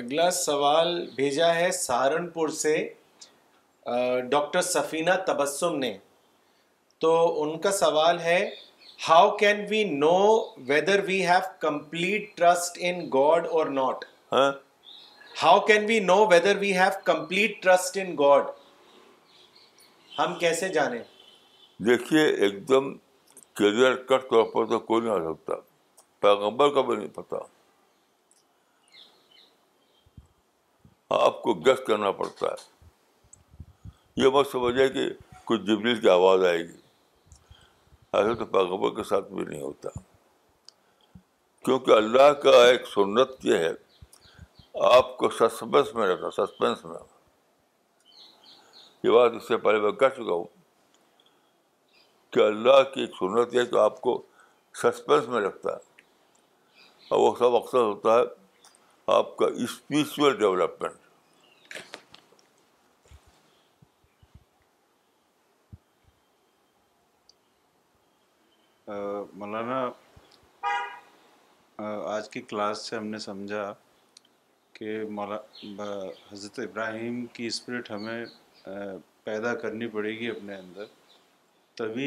اگلا سوال بھیجا ہے سہارنپور سے ڈاکٹر سفینہ تبسم نے تو ان کا سوال ہے how can we know whether we have complete trust in God اور ناٹ ہاں how can we we know whether have complete trust in God ہم کیسے جانیں دیکھیے ایک دم کیریئر کٹ طور پر تو کوئی نہیں آ سکتا پیغمبر کا بھی نہیں پتا آپ کو گیسٹ کرنا پڑتا ہے یہ بس سمجھے کہ کچھ جبلیل کی آواز آئے گی ایسا تو پیغمبر کے ساتھ بھی نہیں ہوتا کیونکہ اللہ کا ایک سنت یہ ہے آپ کو سسپینس میں رہتا سسپینس میں یہ بات اس سے پہلے میں کر چکا ہوں کہ اللہ کی ایک سنت یہ آپ کو سسپینس میں رکھتا ہے اور وہ سب اکثر ہوتا ہے آپ کا اسپریچل ڈیولپمنٹ مولانا آج کی کلاس سے ہم نے سمجھا کہ مولا حضرت ابراہیم کی اسپرٹ ہمیں پیدا کرنی پڑے گی اپنے اندر تبھی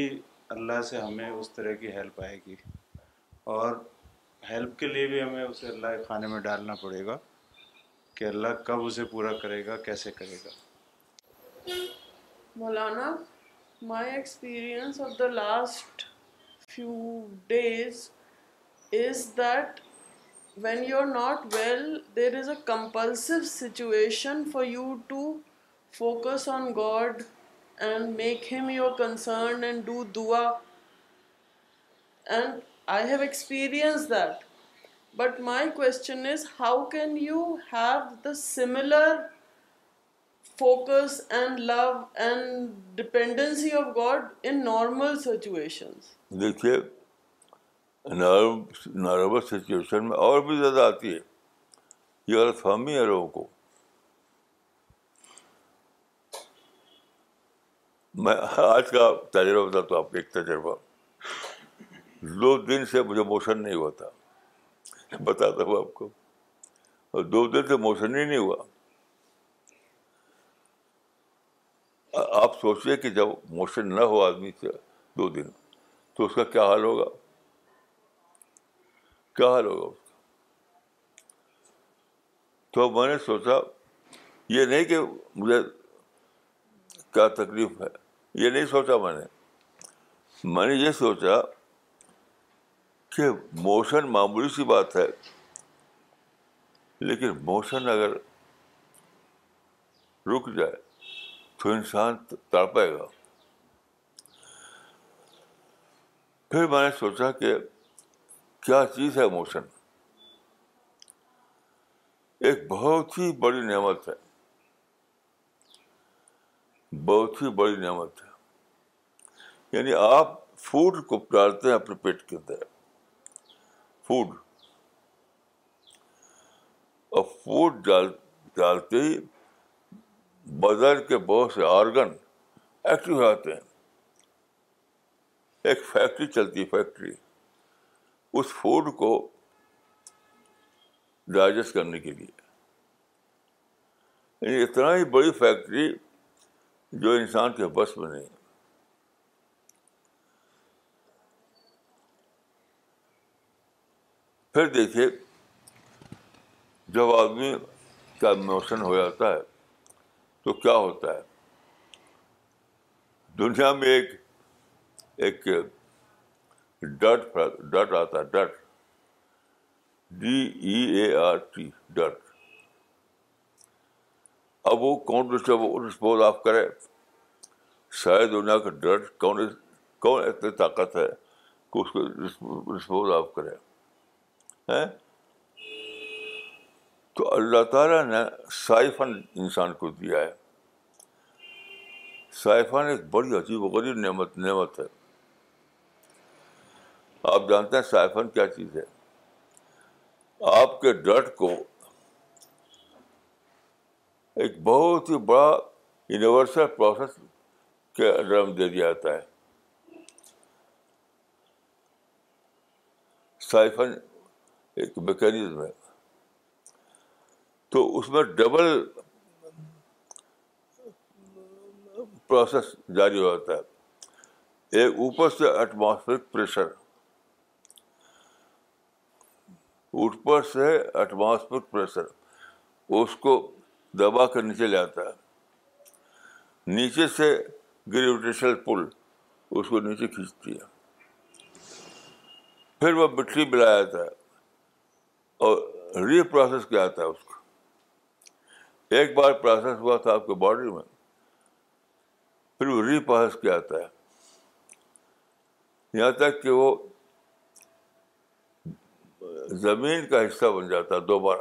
اللہ سے ہمیں اس طرح کی ہیلپ آئے گی اور ہیلپ کے لیے بھی ہمیں اسے اللہ کے کھانے میں ڈالنا پڑے گا کہ اللہ کب اسے پورا کرے گا کیسے کرے گا Maulana my experience of the last few days is that when you are not well there is a compulsory situation for you to focus on God and make him your concern and do dua and I have experience that but my question is how can you have the similar focus and love and dependency of God in normal دیکھیے نروس سچویشن میں اور بھی زیادہ آتی ہے یہ غلط فہمی ہے لوگوں کو میں آج کا تجربہ بتاتا ہوں آپ ایک تجربہ دو دن سے مجھے موشن نہیں ہوا تھا بتاتا ہوں آپ کو اور دو دن سے موشن ہی نہیں ہوا آپ سوچیے کہ جب موشن نہ ہو آدمی سے دو دن تو اس کا کیا حال ہوگا کیا حال ہوگا اس کا تو میں نے سوچا یہ نہیں کہ مجھے کیا تکلیف ہے یہ نہیں سوچا میں نے میں نے یہ سوچا کہ موشن معمولی سی بات ہے لیکن موشن اگر رک جائے تو انسان تڑپائے گا پھر میں نے سوچا کہ کیا چیز ہے اموشن ایک بہت ہی بڑی نعمت ہے بہت ہی بڑی نعمت ہے یعنی آپ فوڈ کو پیارتے ہیں اپنے پیٹ کے اندر فوڈ اور فوڈ ڈال ڈالتے ہی بدر کے بہت سے آرگن ایکٹیو ہو جاتے ہیں ایک فیکٹری چلتی ہے فیکٹری اس فوڈ کو ڈائجسٹ کرنے کے لیے یعنی اتنا ہی بڑی فیکٹری جو انسان کے بس میں نہیں پھر دیکھیے جب آدمی کا موشن ہو جاتا ہے تو کیا ہوتا ہے دنیا میں ایک ایک ڈٹ ڈٹ آتا ہے ڈٹ D E A R T ڈٹ اب وہ کون ڈسپوز آف کرے شاید دنیا کا ڈٹ کون کون اتنی طاقت ہے کہ اس کو ڈسپوز آف کرے تو اللہ تعالیٰ نے سائفن انسان کو دیا ہے سائفن ایک بڑی عجیب و غریب نعمت نعمت ہے آپ جانتے ہیں سائفن کیا چیز ہے آپ کے ڈرٹ کو ایک بہت ہی بڑا یونیورسل پروسیس کے اندر دے دیا جاتا ہے سائفن ایک میکینزم ہے تو اس میں ڈبل پروسیس جاری ہو جاتا ہے ایک اوپر سے ایٹماسفیرک پریشر اوپر سے ایٹماسفر پریشر اس کو دبا کر نیچے لے آتا ہے نیچے سے گریویٹیشن پل اس کو نیچے کھینچتی ہے پھر وہ بٹری بلایا جاتا ہے اور ری پروسیس کیا جاتا ہے اس کو ایک بار پروسیس ہوا تھا آپ کے باڈی میں پھر وہ ری پروسیس کیا جاتا ہے یہاں تک کہ وہ زمین کا حصہ بن جاتا ہے دوبارہ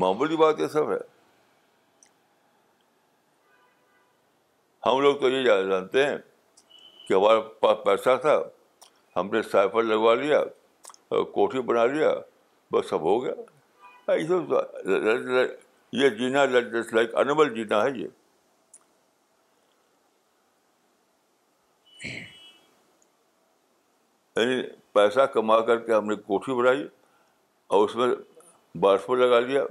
معمولی بات یہ سب ہے ہم لوگ تو یہ جانتے ہیں کہ ہمارے پاس پیسہ تھا ہم نے سائفر لگوا لیا اور کوٹھی بنا لیا بس سب ہو گیا یہ جینا لائک انمل جینا ہے یہ یعنی پیسہ کما کر کے ہم نے کوٹھی بنائی اور اس میں بارش لگا لیا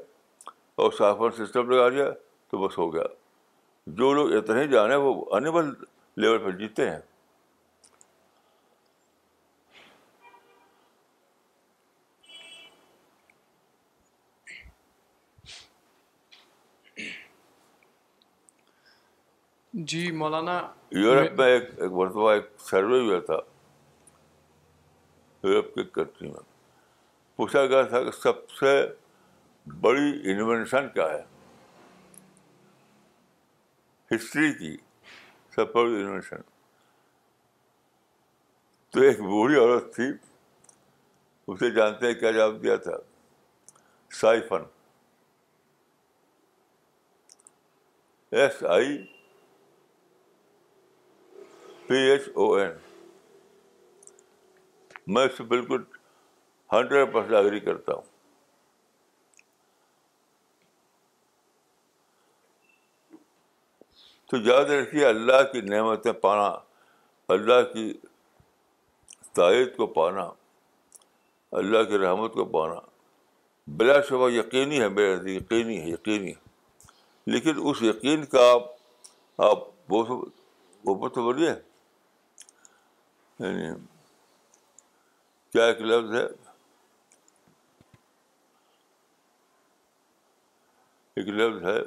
اور صاف سسٹم لگا لیا تو بس ہو گیا جو لوگ اتنے جانے وہ انیبل لیول پہ جیتے ہیں جی مولانا یورپ میں ایک مرتبہ ایک سروے ہوا تھا یورپ کنٹری میں پوچھا گیا تھا کہ سب سے بڑی انوینشن کیا ہے ہسٹری کی سب بڑی انوینشن تو ایک بوڑھی عورت تھی اسے جانتے ہیں کیا جواب دیا تھا siphon S I P H O N میں اس سے بالکل ہنڈریڈ پرسینٹ ایگری کرتا ہوں تو یاد رکھیے اللہ کی نعمتیں پانا اللہ کی تائید کو پانا اللہ کی رحمت کو پانا بلا شبہ یقینی ہے بے حد یقینی ہے یقینی ہے لیکن اس یقین کا آپ آپ تو بڑی کیا ایک ایک لفظ لفظ ہے ہے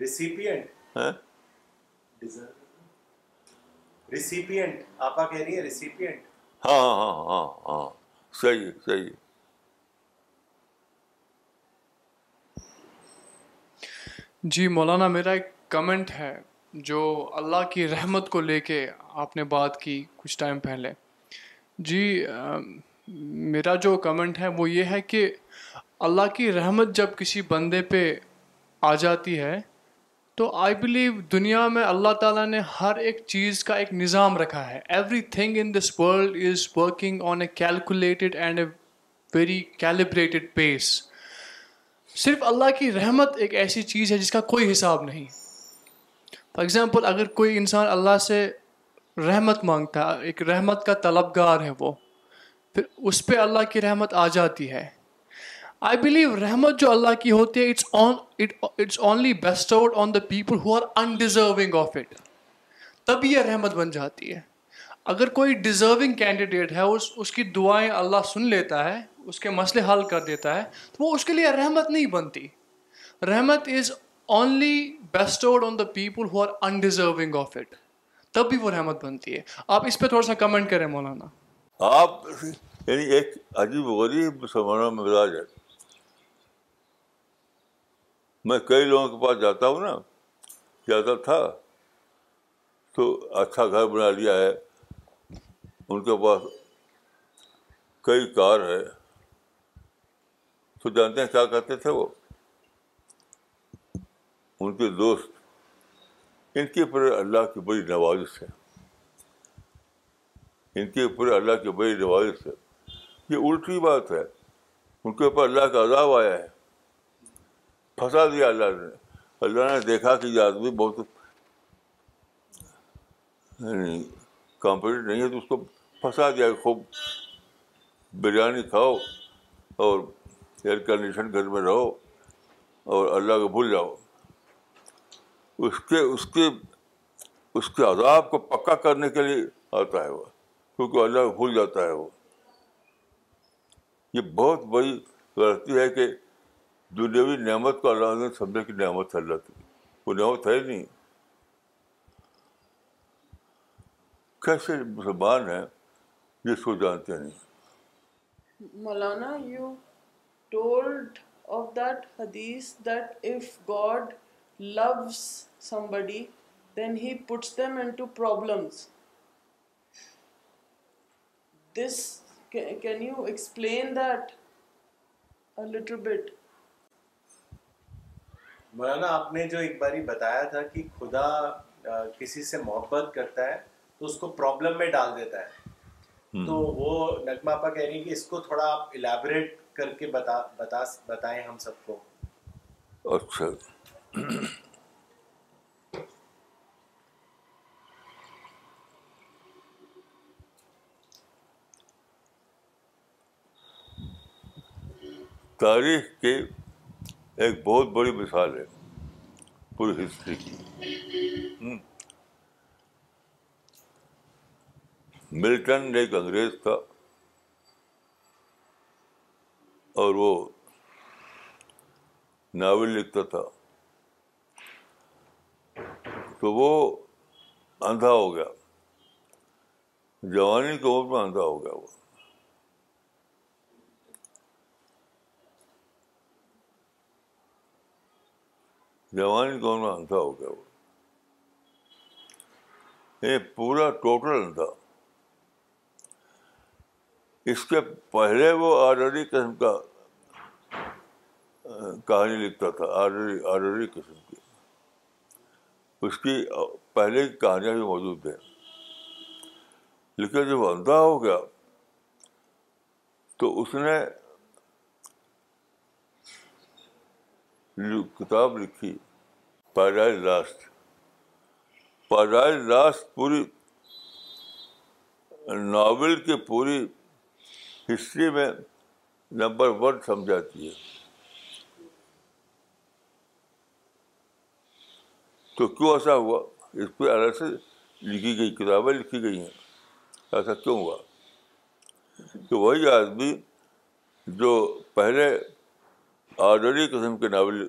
ریسیپینٹ ریسیپینٹ آپ کہہ رہی ہے ریسیپئنٹ ہاں،, ہاں ہاں ہاں ہاں صحیح صحیح جی مولانا میرا ایک کمنٹ ہے جو اللہ کی رحمت کو لے کے آپ نے بات کی کچھ ٹائم پہلے جی میرا جو کمنٹ ہے وہ یہ ہے کہ اللہ کی رحمت جب کسی بندے پہ آ جاتی ہے تو آئی بلیو دنیا میں اللہ تعالیٰ نے ہر ایک چیز کا ایک نظام رکھا ہے everything in this world is working on a calculated and a very calibrated pace صرف اللہ کی رحمت ایک ایسی چیز ہے جس کا کوئی حساب نہیں فار ایگزامپل اگر کوئی انسان اللہ سے رحمت مانگتا ہے ایک رحمت کا طلبگار ہے وہ پھر اس پہ اللہ کی رحمت آ جاتی ہے آئی بلیو رحمت جو اللہ کی ہوتی ہے it's it's on bestowed on the people who are undeserving of it تب یہ رحمت بن جاتی ہے اگر کوئی ڈیزرونگ کینڈیڈیٹ ہے اس اس کی دعائیں اللہ سن لیتا ہے اس کے مسئلے حل کر دیتا ہے تو وہ اس کے لیے رحمت نہیں بنتی رحمت is only bestowed on the people who are undeserving of it تب بھی وہ رحمت بنتی ہے آپ اس پہ تھوڑا سا کمنٹ کریں مولانا آپ یعنی ایک عجیب غریب مسلمانوں میں مزاج ہے میں کئی لوگوں کے پاس جاتا ہوں نا جاتا تھا تو اچھا گھر بنا لیا ہے ان کے پاس کئی کار ہے تو جانتے ہیں کیا کہتے تھے وہ ان کے دوست ان کے اوپر اللہ کی بڑی نوازش ہے ان کے اوپر اللہ کی بڑی نوازش ہے یہ الٹی بات ہے ان کے اوپر اللہ کا عذاب آیا ہے پھنسا دیا اللہ نے اللہ نے دیکھا کہ یہ آدمی بہت یعنی کمپلیٹ نہیں ہے تو اس کو پھنسا دیا خوب بریانی کھاؤ اور ایئر کنڈیشن گھر میں رہو اور اللہ کو بھول جاؤ اس اس اس کے کے کے عذاب کو پکا کرنے کے لیے آتا ہے وہ کیونکہ اللہ بھول جاتا ہے وہ یہ بہت بڑی غلطی ہے کہ دنیاوی نعمت کو اللہ نے سمجھے کہ نعمت ہے اللہ کی وہ نعمت ہے نہیں کیسے مسلمان ہیں یہ سو جانتے نہیں Maulana you told of that that hadith of God آپ نے جو ایک بار بتایا تھا کہ خدا کسی سے محبت کرتا ہے تو اس کو پرابلم میں ڈال دیتا ہے تو وہ نکما پا کہ اس کو تھوڑا آپ الیبوریٹ کر کے بتائیں ہم سب کو اچھا۔ تاریخ کی ایک بہت بڑی مثال ہے پوری ہسٹری کی ملٹن ایک انگریز تھا اور وہ ناول لکھتا تھا تو وہ اندھا ہو گیا جوانی عمر میں اندھا ہو گیا وہ جوانی عمر میں اندھا ہو گیا وہ یہ پورا ٹوٹل اندھا اس کے پہلے وہ آرڈری قسم کا کہانی لکھتا تھا آرڈری آرڈری قسم کی اس کی پہلے کی کہانیاں بھی موجود ہیں لیکن جب اندھا ہو گیا تو اس نے کتاب لکھی پیدائش لاسٹ پیدائش لاسٹ پوری ناول کے پوری ہسٹری میں نمبر ون سمجھاتی ہے تو کیوں ایسا ہوا اس پہ الگ سے لکھی گئی کتابیں لکھی گئی ہیں ایسا کیوں ہوا تو وہی آدمی جو پہلے آرڈری قسم کے ناول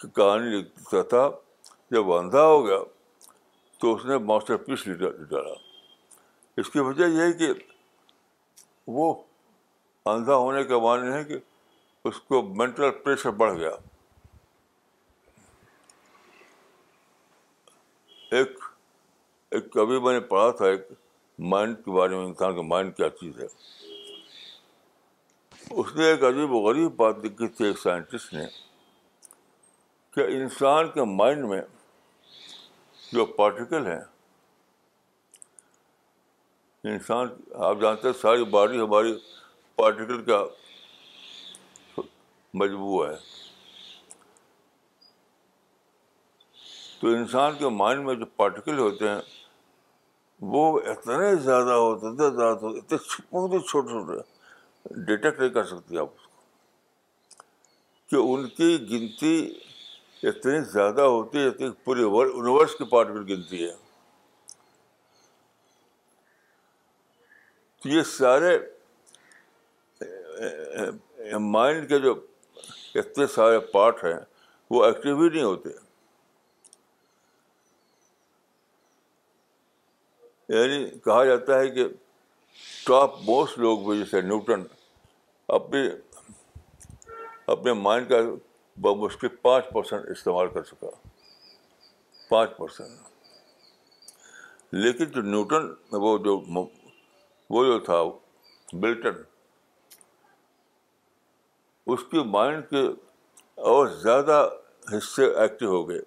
کی کہانی لکھتا تھا جب اندھا ہو گیا تو اس نے ماسٹر پیس ڈالا اس کی وجہ یہ ہے کہ وہ اندھا ہونے کا معنی ہے کہ اس کو مینٹل پریشر بڑھ گیا ایک ایک کبھی میں نے پڑھا تھا ایک مائنڈ کے بارے میں انسان کا مائنڈ کیا چیز ہے اس نے ایک عجیب و غریب بات لکھی تھی ایک سائنٹسٹ نے کہ انسان کے مائنڈ میں جو پارٹیکل ہیں انسان آپ جانتے ہیں ساری باڈی ہماری پارٹیکل کا مجموعہ ہے تو انسان کے مائنڈ میں جو پارٹیکل ہوتے ہیں وہ اتنے زیادہ ہوتے اتنے زیادہ ہوتے اتنے بہت ہی چھوٹے چھوٹے ڈیٹیکٹ نہیں کر سکتی آپ اس کو کہ ان کی گنتی اتنی زیادہ ہوتی ہے پوری یونیورس کی پارٹیکل گنتی ہے تو یہ سارے مائنڈ کے جو اتنے سارے پارٹ ہیں وہ ایکٹیو ہی نہیں ہوتے یعنی کہا جاتا ہے کہ ٹاپ موسٹ لوگ بھی جیسے نیوٹن اپنے اپنے مائنڈ کا بمشکل پانچ پرسینٹ استعمال کر سکا پانچ پرسینٹ لیکن جو نیوٹن وہ جو وہ جو تھا بلٹن اس کے مائنڈ کے اور زیادہ حصے ایکٹیو ہو گئے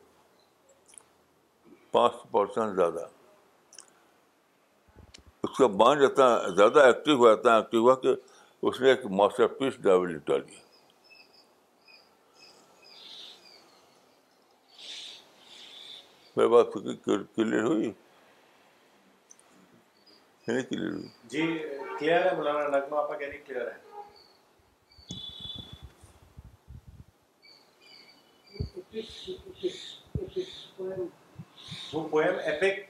پانچ پرسینٹ زیادہ اس کا مائنڈ اتنا زیادہ ایکٹیو ہوا اتنا ایکٹیو ہوا کہ اس نے ایک ماسٹر پیس ڈائبل ڈالی میرے بات فکر کلیئر ہوئی نہیں کلیئر ہوئی جی کلیئر ہے مولانا نغمہ آپ کہہ رہی کلیئر ہے وہ پوئم ایپک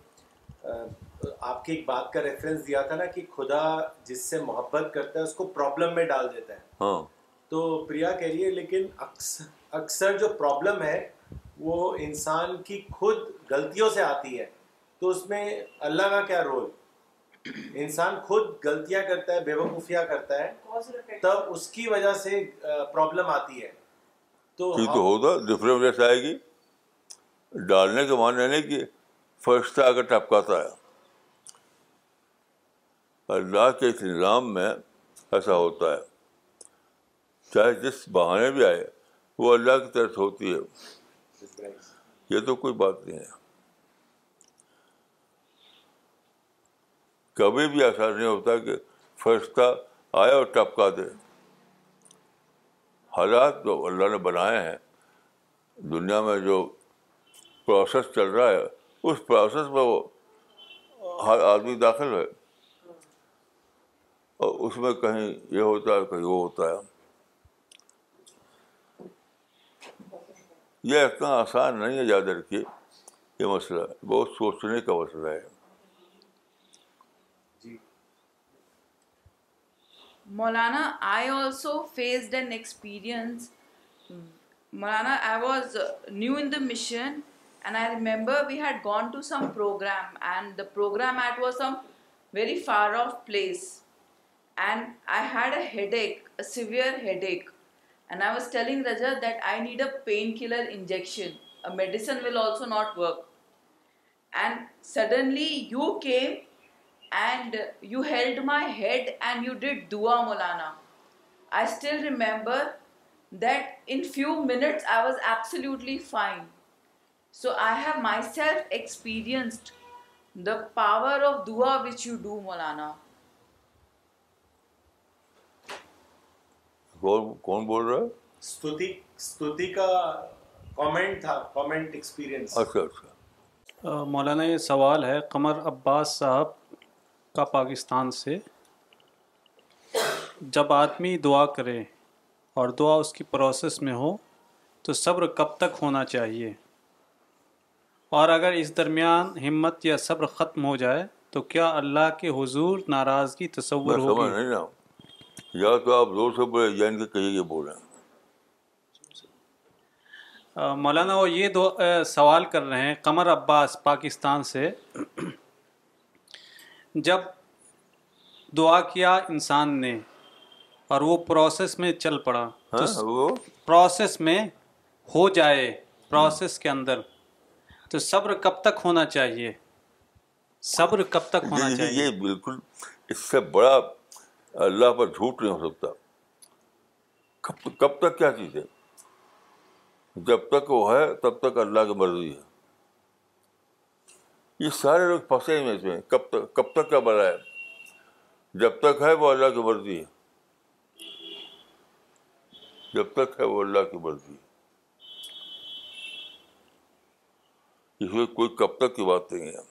آپ کی ایک بات کا ریفرنس دیا تھا نا کہ خدا جس سے محبت کرتا ہے اس کو پرابلم میں ڈال دیتا ہے ہاں۔ تو پریا کہہ رہی ہے لیکن اکثر جو پرابلم ہے وہ انسان کی خود غلطیوں سے آتی ہے تو اس میں اللہ کا کیا رول انسان خود غلطیاں کرتا ہے بے وقوفیاں کرتا ہے تب اس کی وجہ سے پرابلم آتی ہے تو ہوگا ڈفرینس آئے گی ڈالنے کے معنی نہیں کہ فرشتہ اگر ٹپکاتا ہے اللہ کے اس نظام میں ایسا ہوتا ہے چاہے جس بہانے بھی آئے وہ اللہ کی طرف ہوتی ہے یہ تو کوئی بات نہیں ہے کبھی بھی ایسا نہیں ہوتا کہ فرشتہ آئے اور ٹپکا دے حالات جو اللہ نے بنائے ہیں دنیا میں جو پروسیس چل رہا ہے اس پروسیس میں وہ ہر آدمی داخل ہے اور اس میں کہیں یہ ہوتا ہے کہیں وہ ہوتا ہے یہ اتنا آسان نہیں ہے یاد رکھیے یہ مسئلہ بہت سوچنے کا مسئلہ ہے جی۔ Maulana I also faced and experience Maulana I was new in the mission And I remember we had gone to some program, and the program was some very far off place, and I had a headache, a severe headache, and I was telling Rajat that I need a painkiller injection, a medicine will also not work. And suddenly you came and you held my head and you did dua, Maulana. I still remember that in few minutes I was absolutely fine. So I have myself experience dua which you do Maulana Maulana یہ سوال ہے قمر عباس صاحب کا پاکستان سے جب آدمی دعا کرے اور دعا اس کی پروسیس میں ہو تو صبر کب تک ہونا چاہیے اور اگر اس درمیان ہمت یا صبر ختم ہو جائے تو کیا اللہ کے حضور ناراضگی تصور نہیں یا تو آپ زور سے بولے بولیں مولانا وہ یہ دو سوال کر رہے ہیں قمر عباس پاکستان سے جب دعا کیا انسان نے اور وہ پروسیس میں چل پڑا پروسیس ہاں، میں ہو جائے پروسیس کے اندر تو صبر کب تک ہونا چاہیے صبر کب تک ہونا چاہیے یہ بالکل اس سے بڑا اللہ پر جھوٹ نہیں ہو سکتا کب تک کیا چیز ہے جب تک وہ ہے تب تک اللہ کی مرضی ہے یہ سارے لوگ پھنسے ہیں اس میں کب تک کب تک کیا بڑا ہے جب تک ہے وہ اللہ کی مرضی ہے جب تک ہے وہ اللہ کی مرضی ہے اس میں کوئی کب تک کی بات نہیں ہے